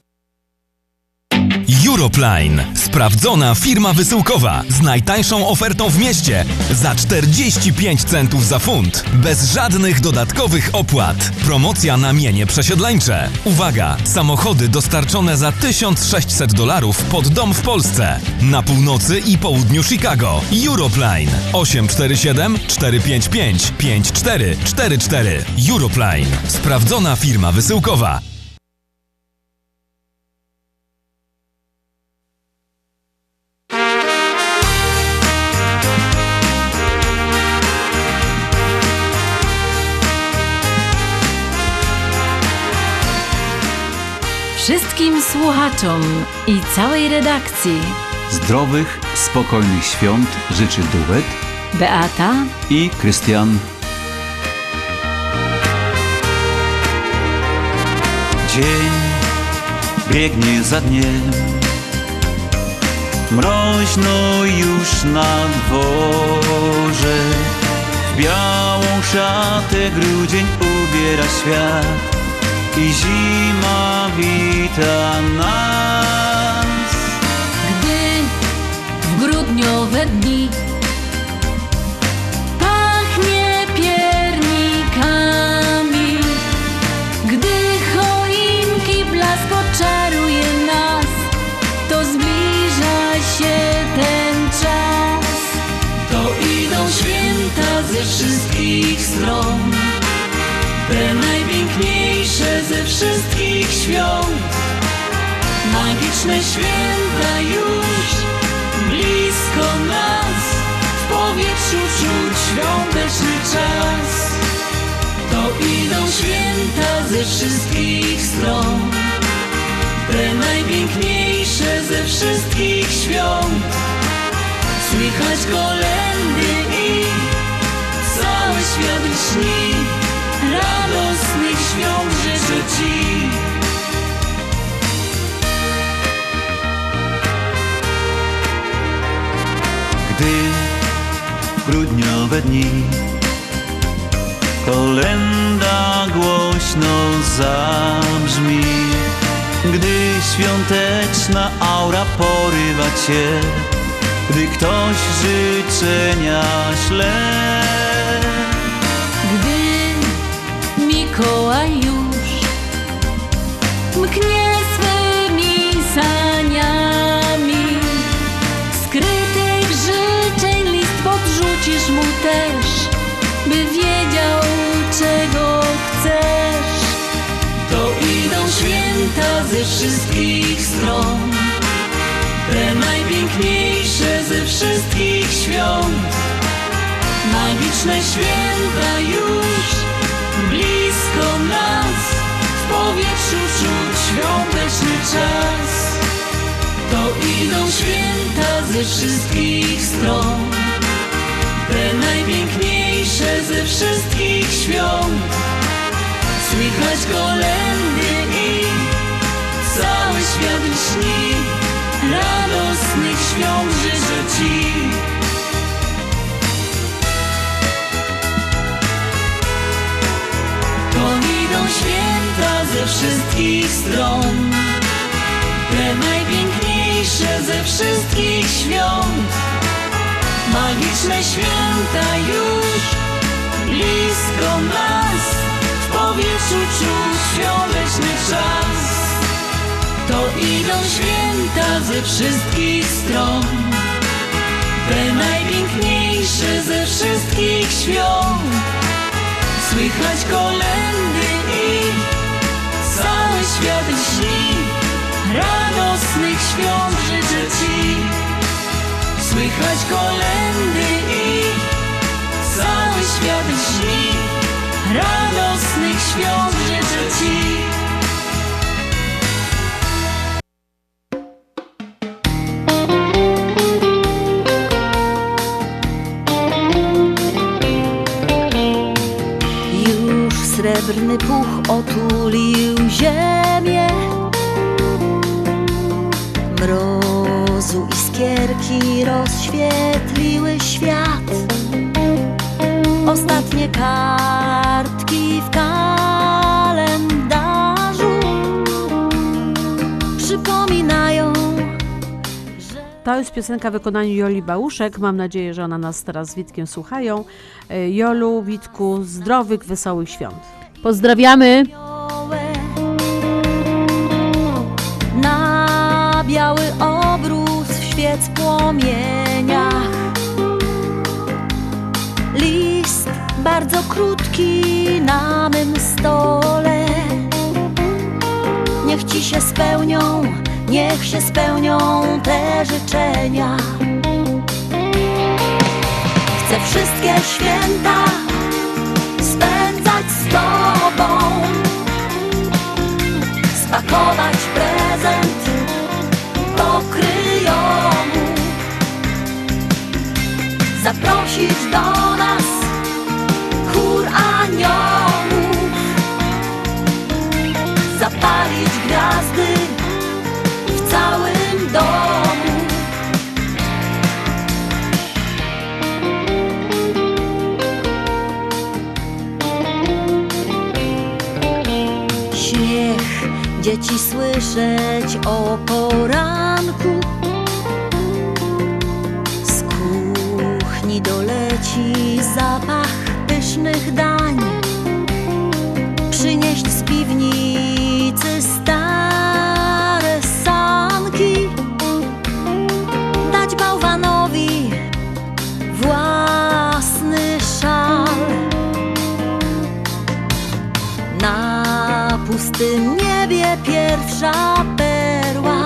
Europline. Sprawdzona firma wysyłkowa z najtańszą ofertą w mieście za 45 centów za funt. Bez żadnych dodatkowych opłat. Promocja na mienie przesiedleńcze. Uwaga! Samochody dostarczone za 1600 dolarów pod dom w Polsce. Na północy i południu Chicago. Europline 847 455 5444. Europline. Sprawdzona firma wysyłkowa. Wszystkim słuchaczom i całej redakcji. Zdrowych, spokojnych świąt życzy duet Beata i Krystian. Dzień biegnie za dniem Mroźno już na dworze. W białą szatę grudzień ubiera świat I zima wita nas. Gdy w grudniowe dni Święta już. Blisko nas. W powietrzu czuć świąteczny czas. To idą święta ze wszystkich stron. Te najpiękniejsze ze wszystkich świąt. Słychać kolendy i cały świat śni Radosnych świąt życzę Ci grudniowe dni. Kolenda głośno zabrzmi Gdy świąteczna aura porywa Cię Gdy ktoś życzenia śle. Gdy Mikołaj już mknie ze wszystkich stron. Te najpiękniejsze ze wszystkich świąt. Magiczne święta już blisko nas. W powietrzu czuć świąteczny czas. To idą święta ze wszystkich stron. Te najpiękniejsze ze wszystkich świąt. Słychać kolendy i cały świat śni Radosnych świąt życzę Ci. To idą święta ze wszystkich stron. Te najpiękniejsze ze wszystkich świąt. Magiczne święta już blisko nas. W powietrzu czuć świąteczny czas To idą święta ze wszystkich stron. Te najpiękniejsze ze wszystkich świąt. Słychać kolendy i cały świat śni Radosnych świąt życzę Ci. Słychać kolendy i cały świat śni Radosnych świąt życzę Ci srebrny puch otulił ziemię Mrozu iskierki rozświetliły świat Ostatnie kartki w kalendarzu Przypominają To jest piosenka w wykonaniu Joli Bałuszek. Mam nadzieję, że ona nas teraz z Witkiem słuchają. E, Jolu, Witku, zdrowych, wesołych świąt. Pozdrawiamy. na biały obrus w świec płomieniach. List bardzo krótki na mym stole. Niech ci się spełnią, niech się spełnią te życzenia. Chcę wszystkie święta tobą. Spakować prezent do kryjomu, zaprosić do nas chór aniołów, zapalić gwiazdy w całym domu. Dzieci słyszeć o poranku. Z kuchni doleci zapach pysznych dań. Przynieść z piwnicy stare sanki. Dać bałwanowi własny szal. Na pustym niebie pierwsza perła.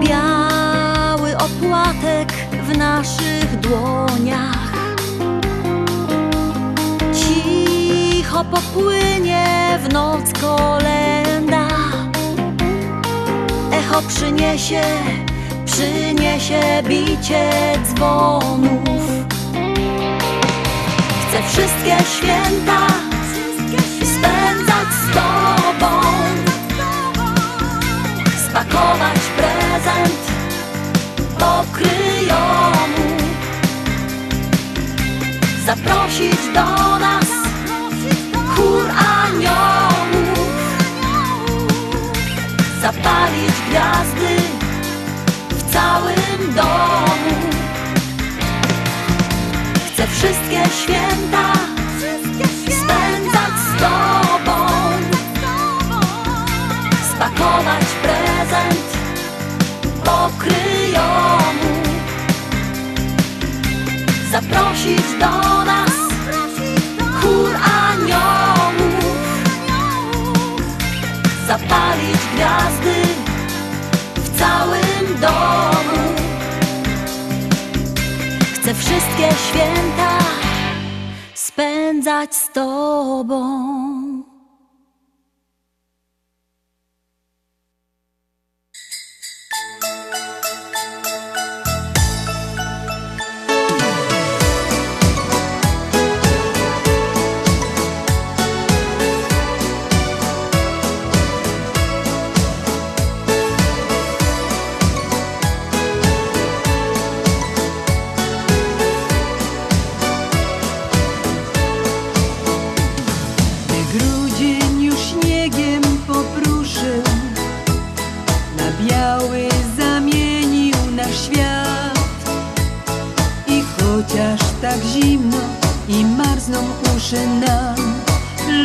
Biały opłatek w naszych dłoniach. Cicho popłynie w noc kolenda. Echo przyniesie, przyniesie bicie dzwonów. Chcę wszystkie święta do nas. Chór aniołów. Zapalić gwiazdy w całym domu. Chcę wszystkie święta spędzać z tobą. Spakować prezent do kryjomu Zaprosić do nas chór aniołów Zapalić gwiazdy w całym domu Chcę wszystkie święta spędzać z Tobą.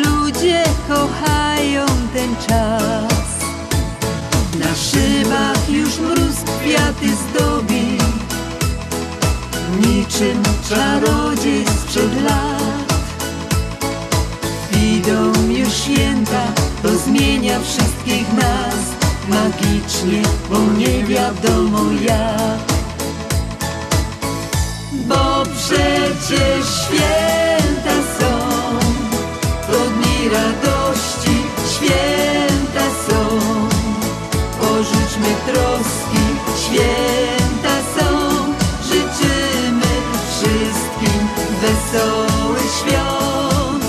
Ludzie kochają ten czas. Na szybach już mróz kwiaty zdobi. Niczym czarodziej sprzed lat. Idą już święta, to zmienia wszystkich nas. Magicznie, bo nie wiadomo jak. Bo przecież święta radości, święta są. Porzućmy troski, święta są, życzymy wszystkim wesołych świąt,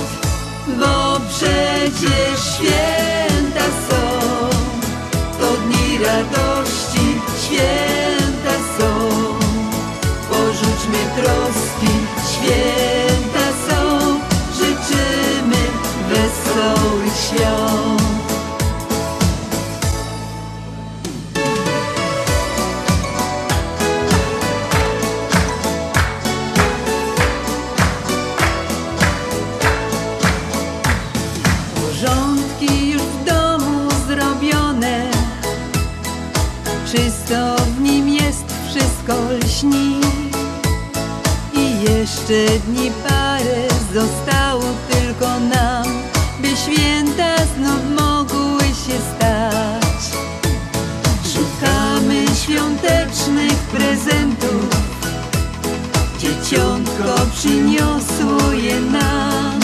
bo przecież święta są, to dni radości, święta jeszcze dni parę zostało tylko nam, by święta znów mogły się stać. Szukamy świątecznych prezentów, dzieciątko przyniosło je nam.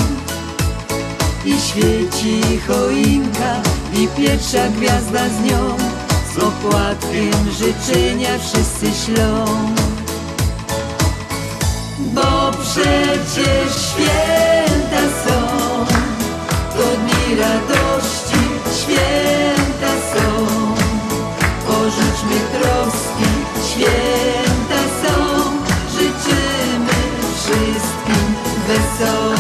I świeci choinka i pierwsza gwiazda z nią, z opłatkiem życzenia wszyscy ślą. Bo przecież święta są, to dni radości, święta są. Porzućmy troski, święta są, życzymy wszystkim wesołych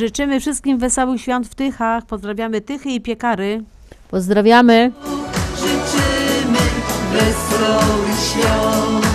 Życzymy wszystkim wesołych świąt w Tychach. Pozdrawiamy Tychy i Piekary. Pozdrawiamy. życzymy wesołych świąt.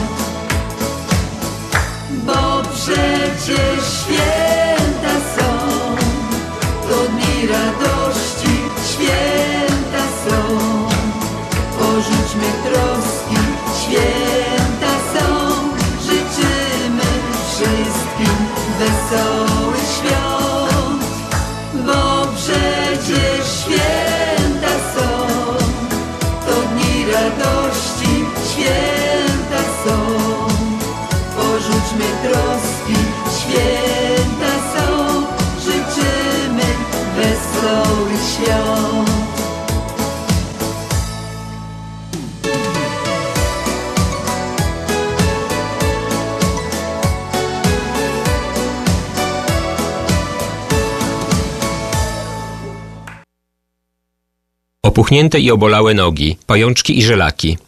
Opuchnięte i obolałe nogi, pajączki i żelaki,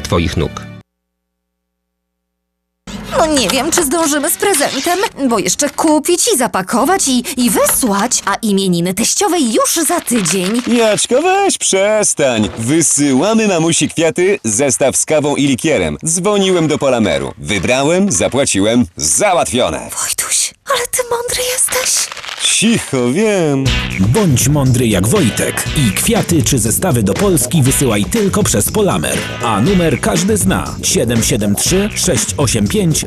Twoich nóg. No nie wiem, czy zdążymy z prezentem, bo jeszcze kupić i zapakować i, i wysłać, a imieniny teściowej już za tydzień. Jaczko, weź przestań. Wysyłamy mamusi kwiaty, zestaw z kawą i likierem. Dzwoniłem do Polameru. Wybrałem, zapłaciłem, załatwione. Wojtuś, ale ty mądry jesteś. Cicho, wiem. Bądź mądry jak Wojtek i kwiaty czy zestawy do Polski wysyłaj tylko przez Polamer. A numer każdy zna 773 685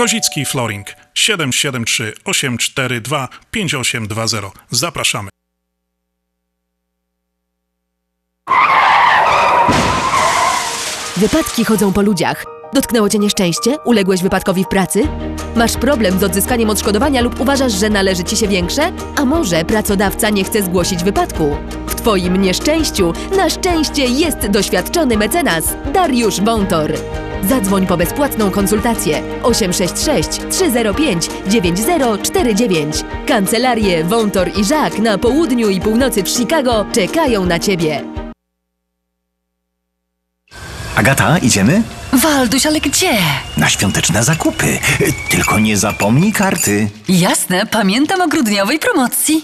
Kozicki Flooring 773 842 5820. Zapraszamy. Wypadki chodzą po ludziach. Dotknęło cię nieszczęście? Uległeś wypadkowi w pracy? Masz problem z odzyskaniem odszkodowania lub uważasz, że należy ci się większe? A może pracodawca nie chce zgłosić wypadku? W twoim nieszczęściu na szczęście jest doświadczony mecenas Dariusz Wątor. Zadzwoń po bezpłatną konsultację 866 305 9049. Kancelarie Wątor i Żak na południu i północy w Chicago czekają na ciebie. Agata, idziemy? Walduś, ale gdzie? Na świąteczne zakupy. Tylko nie zapomnij karty. Jasne, pamiętam o grudniowej promocji.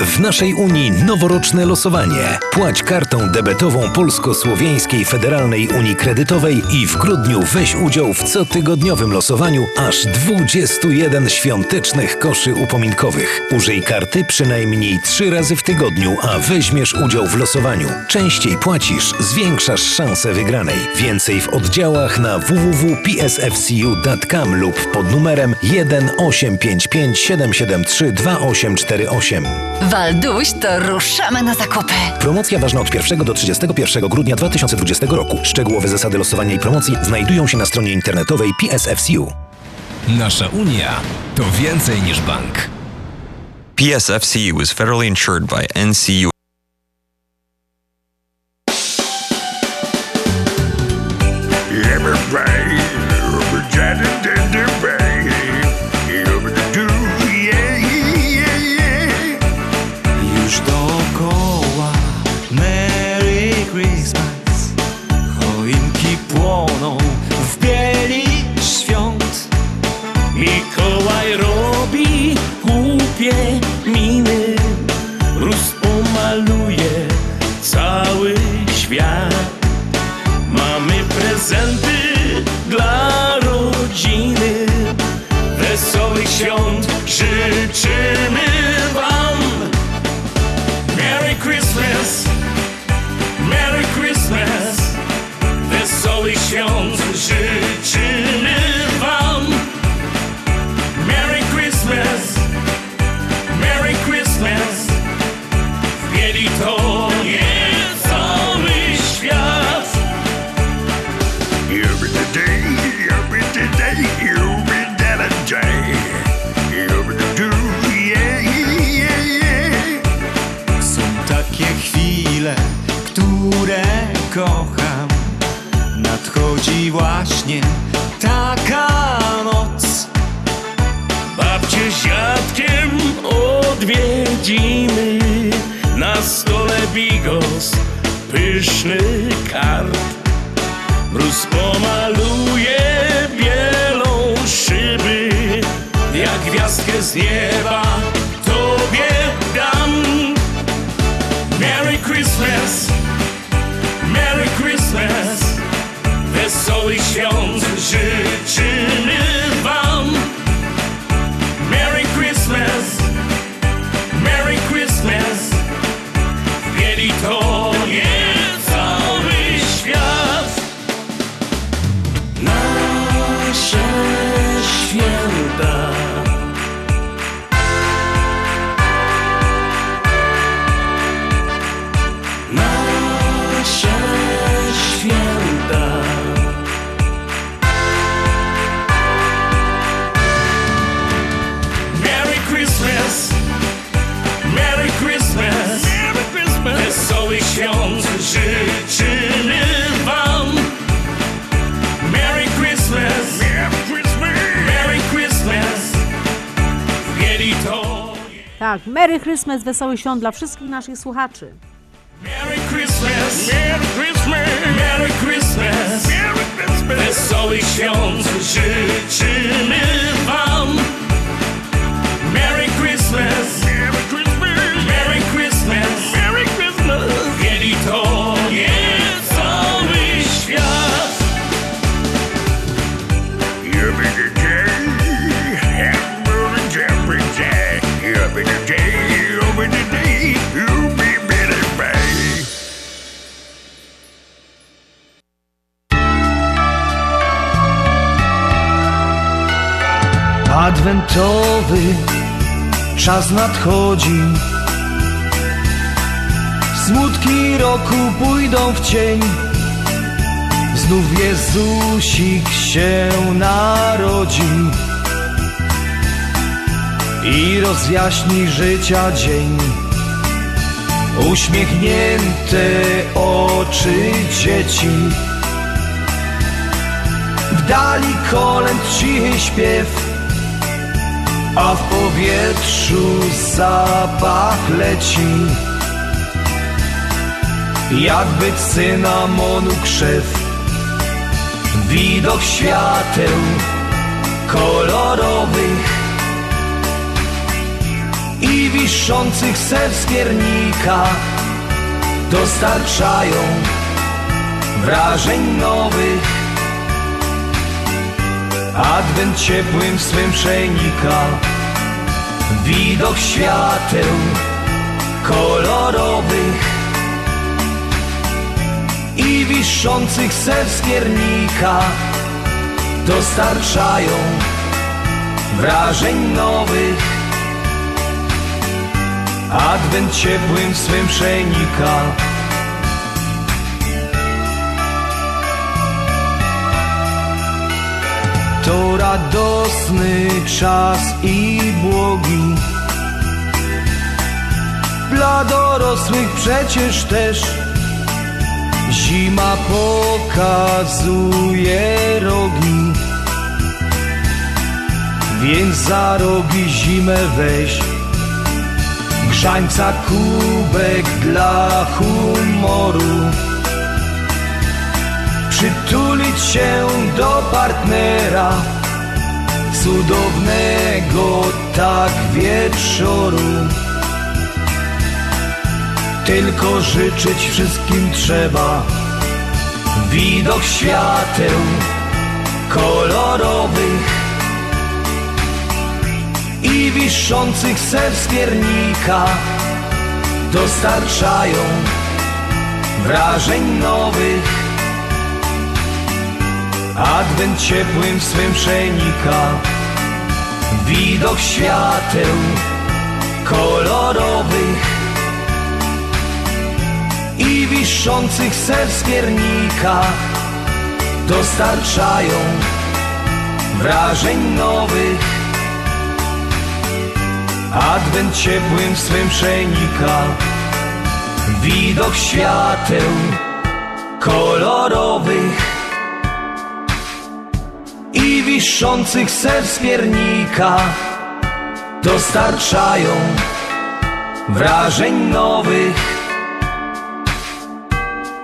W naszej Unii noworoczne losowanie. Płać kartą debetową Polsko-Słowiańskiej Federalnej Unii Kredytowej i w grudniu weź udział w cotygodniowym losowaniu aż 21 świątecznych koszy upominkowych. Użyj karty przynajmniej 3 razy w tygodniu, a weźmiesz udział w losowaniu. Częściej płacisz, zwiększasz szanse wygranej. Więcej w oddziałach na www.psfcu.com lub pod numerem 1 855 773 2848. Walduś, to ruszamy na zakupy. Promocja ważna od 1 do 31 grudnia 2020 roku. Szczegółowe zasady losowania i promocji znajdują się na stronie internetowej PSFCU. Nasza Unia to więcej niż bank. PSFCU is federally insured by NCU. Christmas, wesoły świąt dla wszystkich naszych słuchaczy. Merry Christmas. Merry Christmas. Merry Christmas. Merry Christmas. Wesołych świąt życzymy wam Adwentowy czas nadchodzi. Smutki roku pójdą w cień. Znów Jezusik się narodzi i rozjaśni życia dzień. Uśmiechnięte oczy dzieci W dali kolęd cichy śpiew A w powietrzu zapach leci Jakby cynamonu krzew Widok świateł kolorowych i wiszących z piernika dostarczają wrażeń nowych. Adwent ciepłym swym przenika, widok świateł kolorowych i wiszących ser z piernika dostarczają wrażeń nowych. Adwent ciepłym swym przenika radosny czas i błogi. Dla dorosłych przecież też Zima pokazuje rogi. Więc za rogi zimę weź Grzańca kubek dla humoru. Przytulić się do partnera Cudownego tak wieczoru Tylko życzyć wszystkim trzeba Widok świateł kolorowych i wiszących ser z piernika dostarczają wrażeń nowych. Adwent ciepłym swym przenika, widok świateł kolorowych i wiszących ser z piernika dostarczają wrażeń nowych. Adwent ciepłym swym przenika Widok świateł kolorowych I wiszących z piernika Dostarczają wrażeń nowych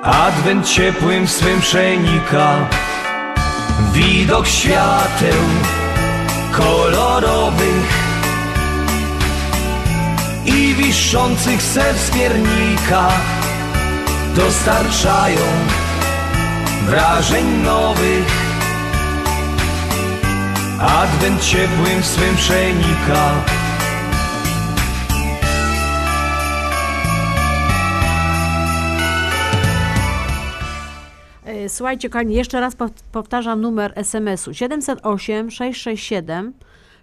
Adwent ciepłym swym przenika Widok świateł kolorowych i wiszących z piernika dostarczają wrażeń nowych. Adwent ciepłym swym przenika. E, Słuchajcie, kochani, jeszcze raz pow- powtarzam numer SMS-u 708 667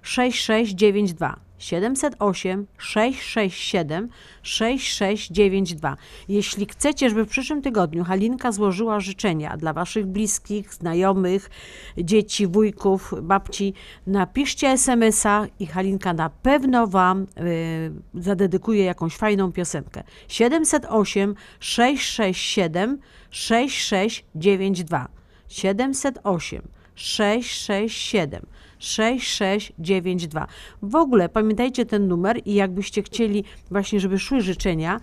6692. 708 667 6692. Jeśli chcecie, żeby w przyszłym tygodniu Halinka złożyła życzenia dla Waszych bliskich, znajomych, dzieci, wujków, babci, napiszcie SMS-a i Halinka na pewno Wam y, zadedykuje jakąś fajną piosenkę. 708 667 6692. 708 667 6692. W ogóle pamiętajcie ten numer i jakbyście chcieli właśnie, żeby szły życzenia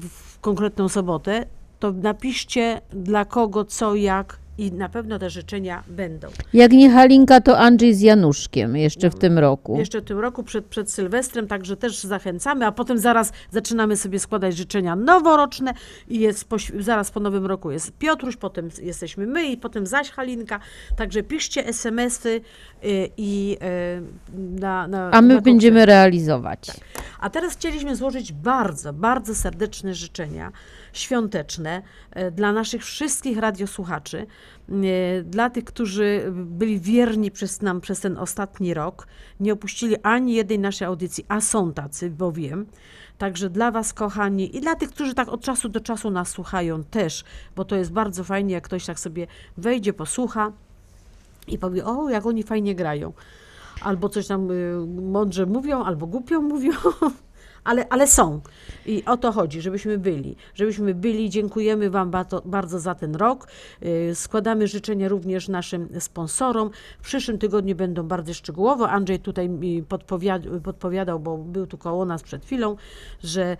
w konkretną sobotę, to napiszcie dla kogo, co, jak i na pewno te życzenia będą. Jak nie Halinka, to Andrzej z Januszkiem jeszcze w tym roku. Jeszcze w tym roku przed, przed Sylwestrem, także też zachęcamy, a potem zaraz zaczynamy sobie składać życzenia noworoczne i jest po, zaraz po nowym roku jest Piotruś, potem jesteśmy my i potem zaś Halinka, także piszcie SMS-y y, i y, na, na A my na będziemy realizować. a teraz chcieliśmy złożyć bardzo, bardzo serdeczne życzenia świąteczne e, dla naszych wszystkich radiosłuchaczy, e, dla tych, którzy byli wierni przez nam przez ten ostatni rok, nie opuścili ani jednej naszej audycji, a są tacy, bo wiem. Także dla Was, kochani, i dla tych, którzy tak od czasu do czasu nas słuchają też, bo to jest bardzo fajnie, jak ktoś tak sobie wejdzie, posłucha i powie, o, jak oni fajnie grają. Albo coś tam y, mądrze mówią, albo głupio mówią. <laughs> Ale, ale są. I o to chodzi, żebyśmy byli. Żebyśmy byli. Dziękujemy Wam bardzo, za ten rok. Y, Składamy życzenia również naszym sponsorom. W przyszłym tygodniu będą bardzo szczegółowo. Andrzej tutaj mi podpowiadał, podpowiadał, bo był tu koło nas przed chwilą, że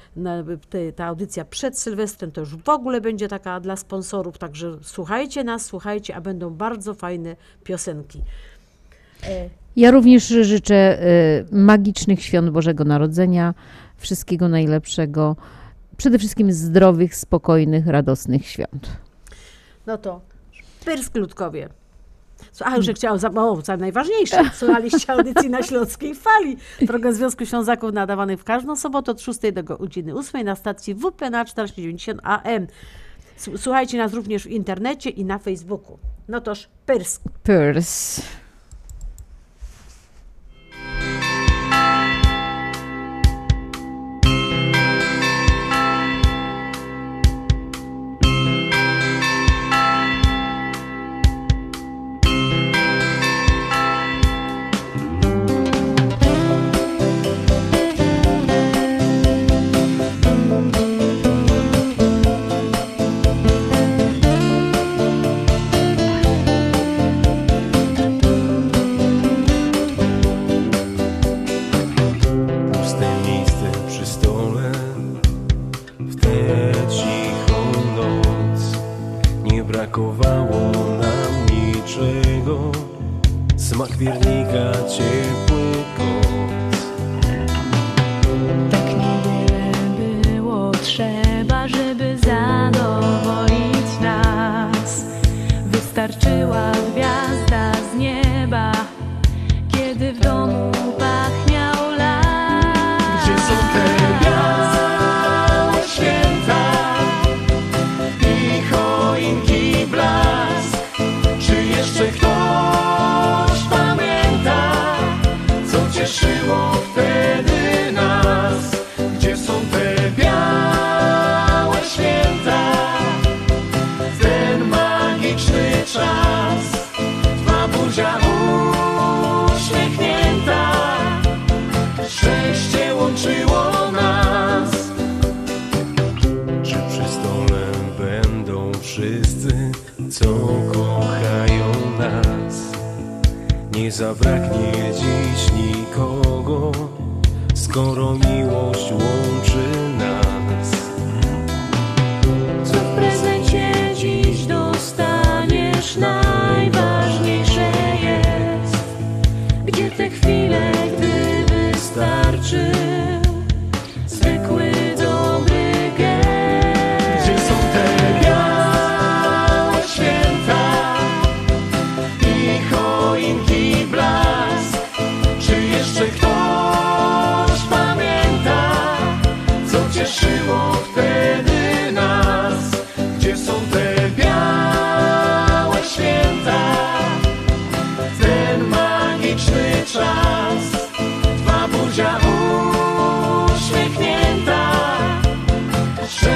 ta audycja przed Sylwestrem to już w ogóle będzie taka dla sponsorów. Także słuchajcie nas, słuchajcie, a będą bardzo fajne piosenki. Ja również życzę y, magicznych świąt Bożego Narodzenia, wszystkiego najlepszego, przede wszystkim zdrowych, spokojnych, radosnych świąt. No to Pyrsk Ludkowie. Słu- A, już chciałam, za, o, najważniejsze, słuchaliście audycji na Śląskiej Fali. Program Związku Ślązaków nadawany w każdą sobotę od 6 do godziny 8 na stacji WP na 490 AM. Słuchajcie nas również w internecie i na Facebooku. No toż Pyrsk. Purs. Nie zabraknie dziś nikogo Skoro miłość łączy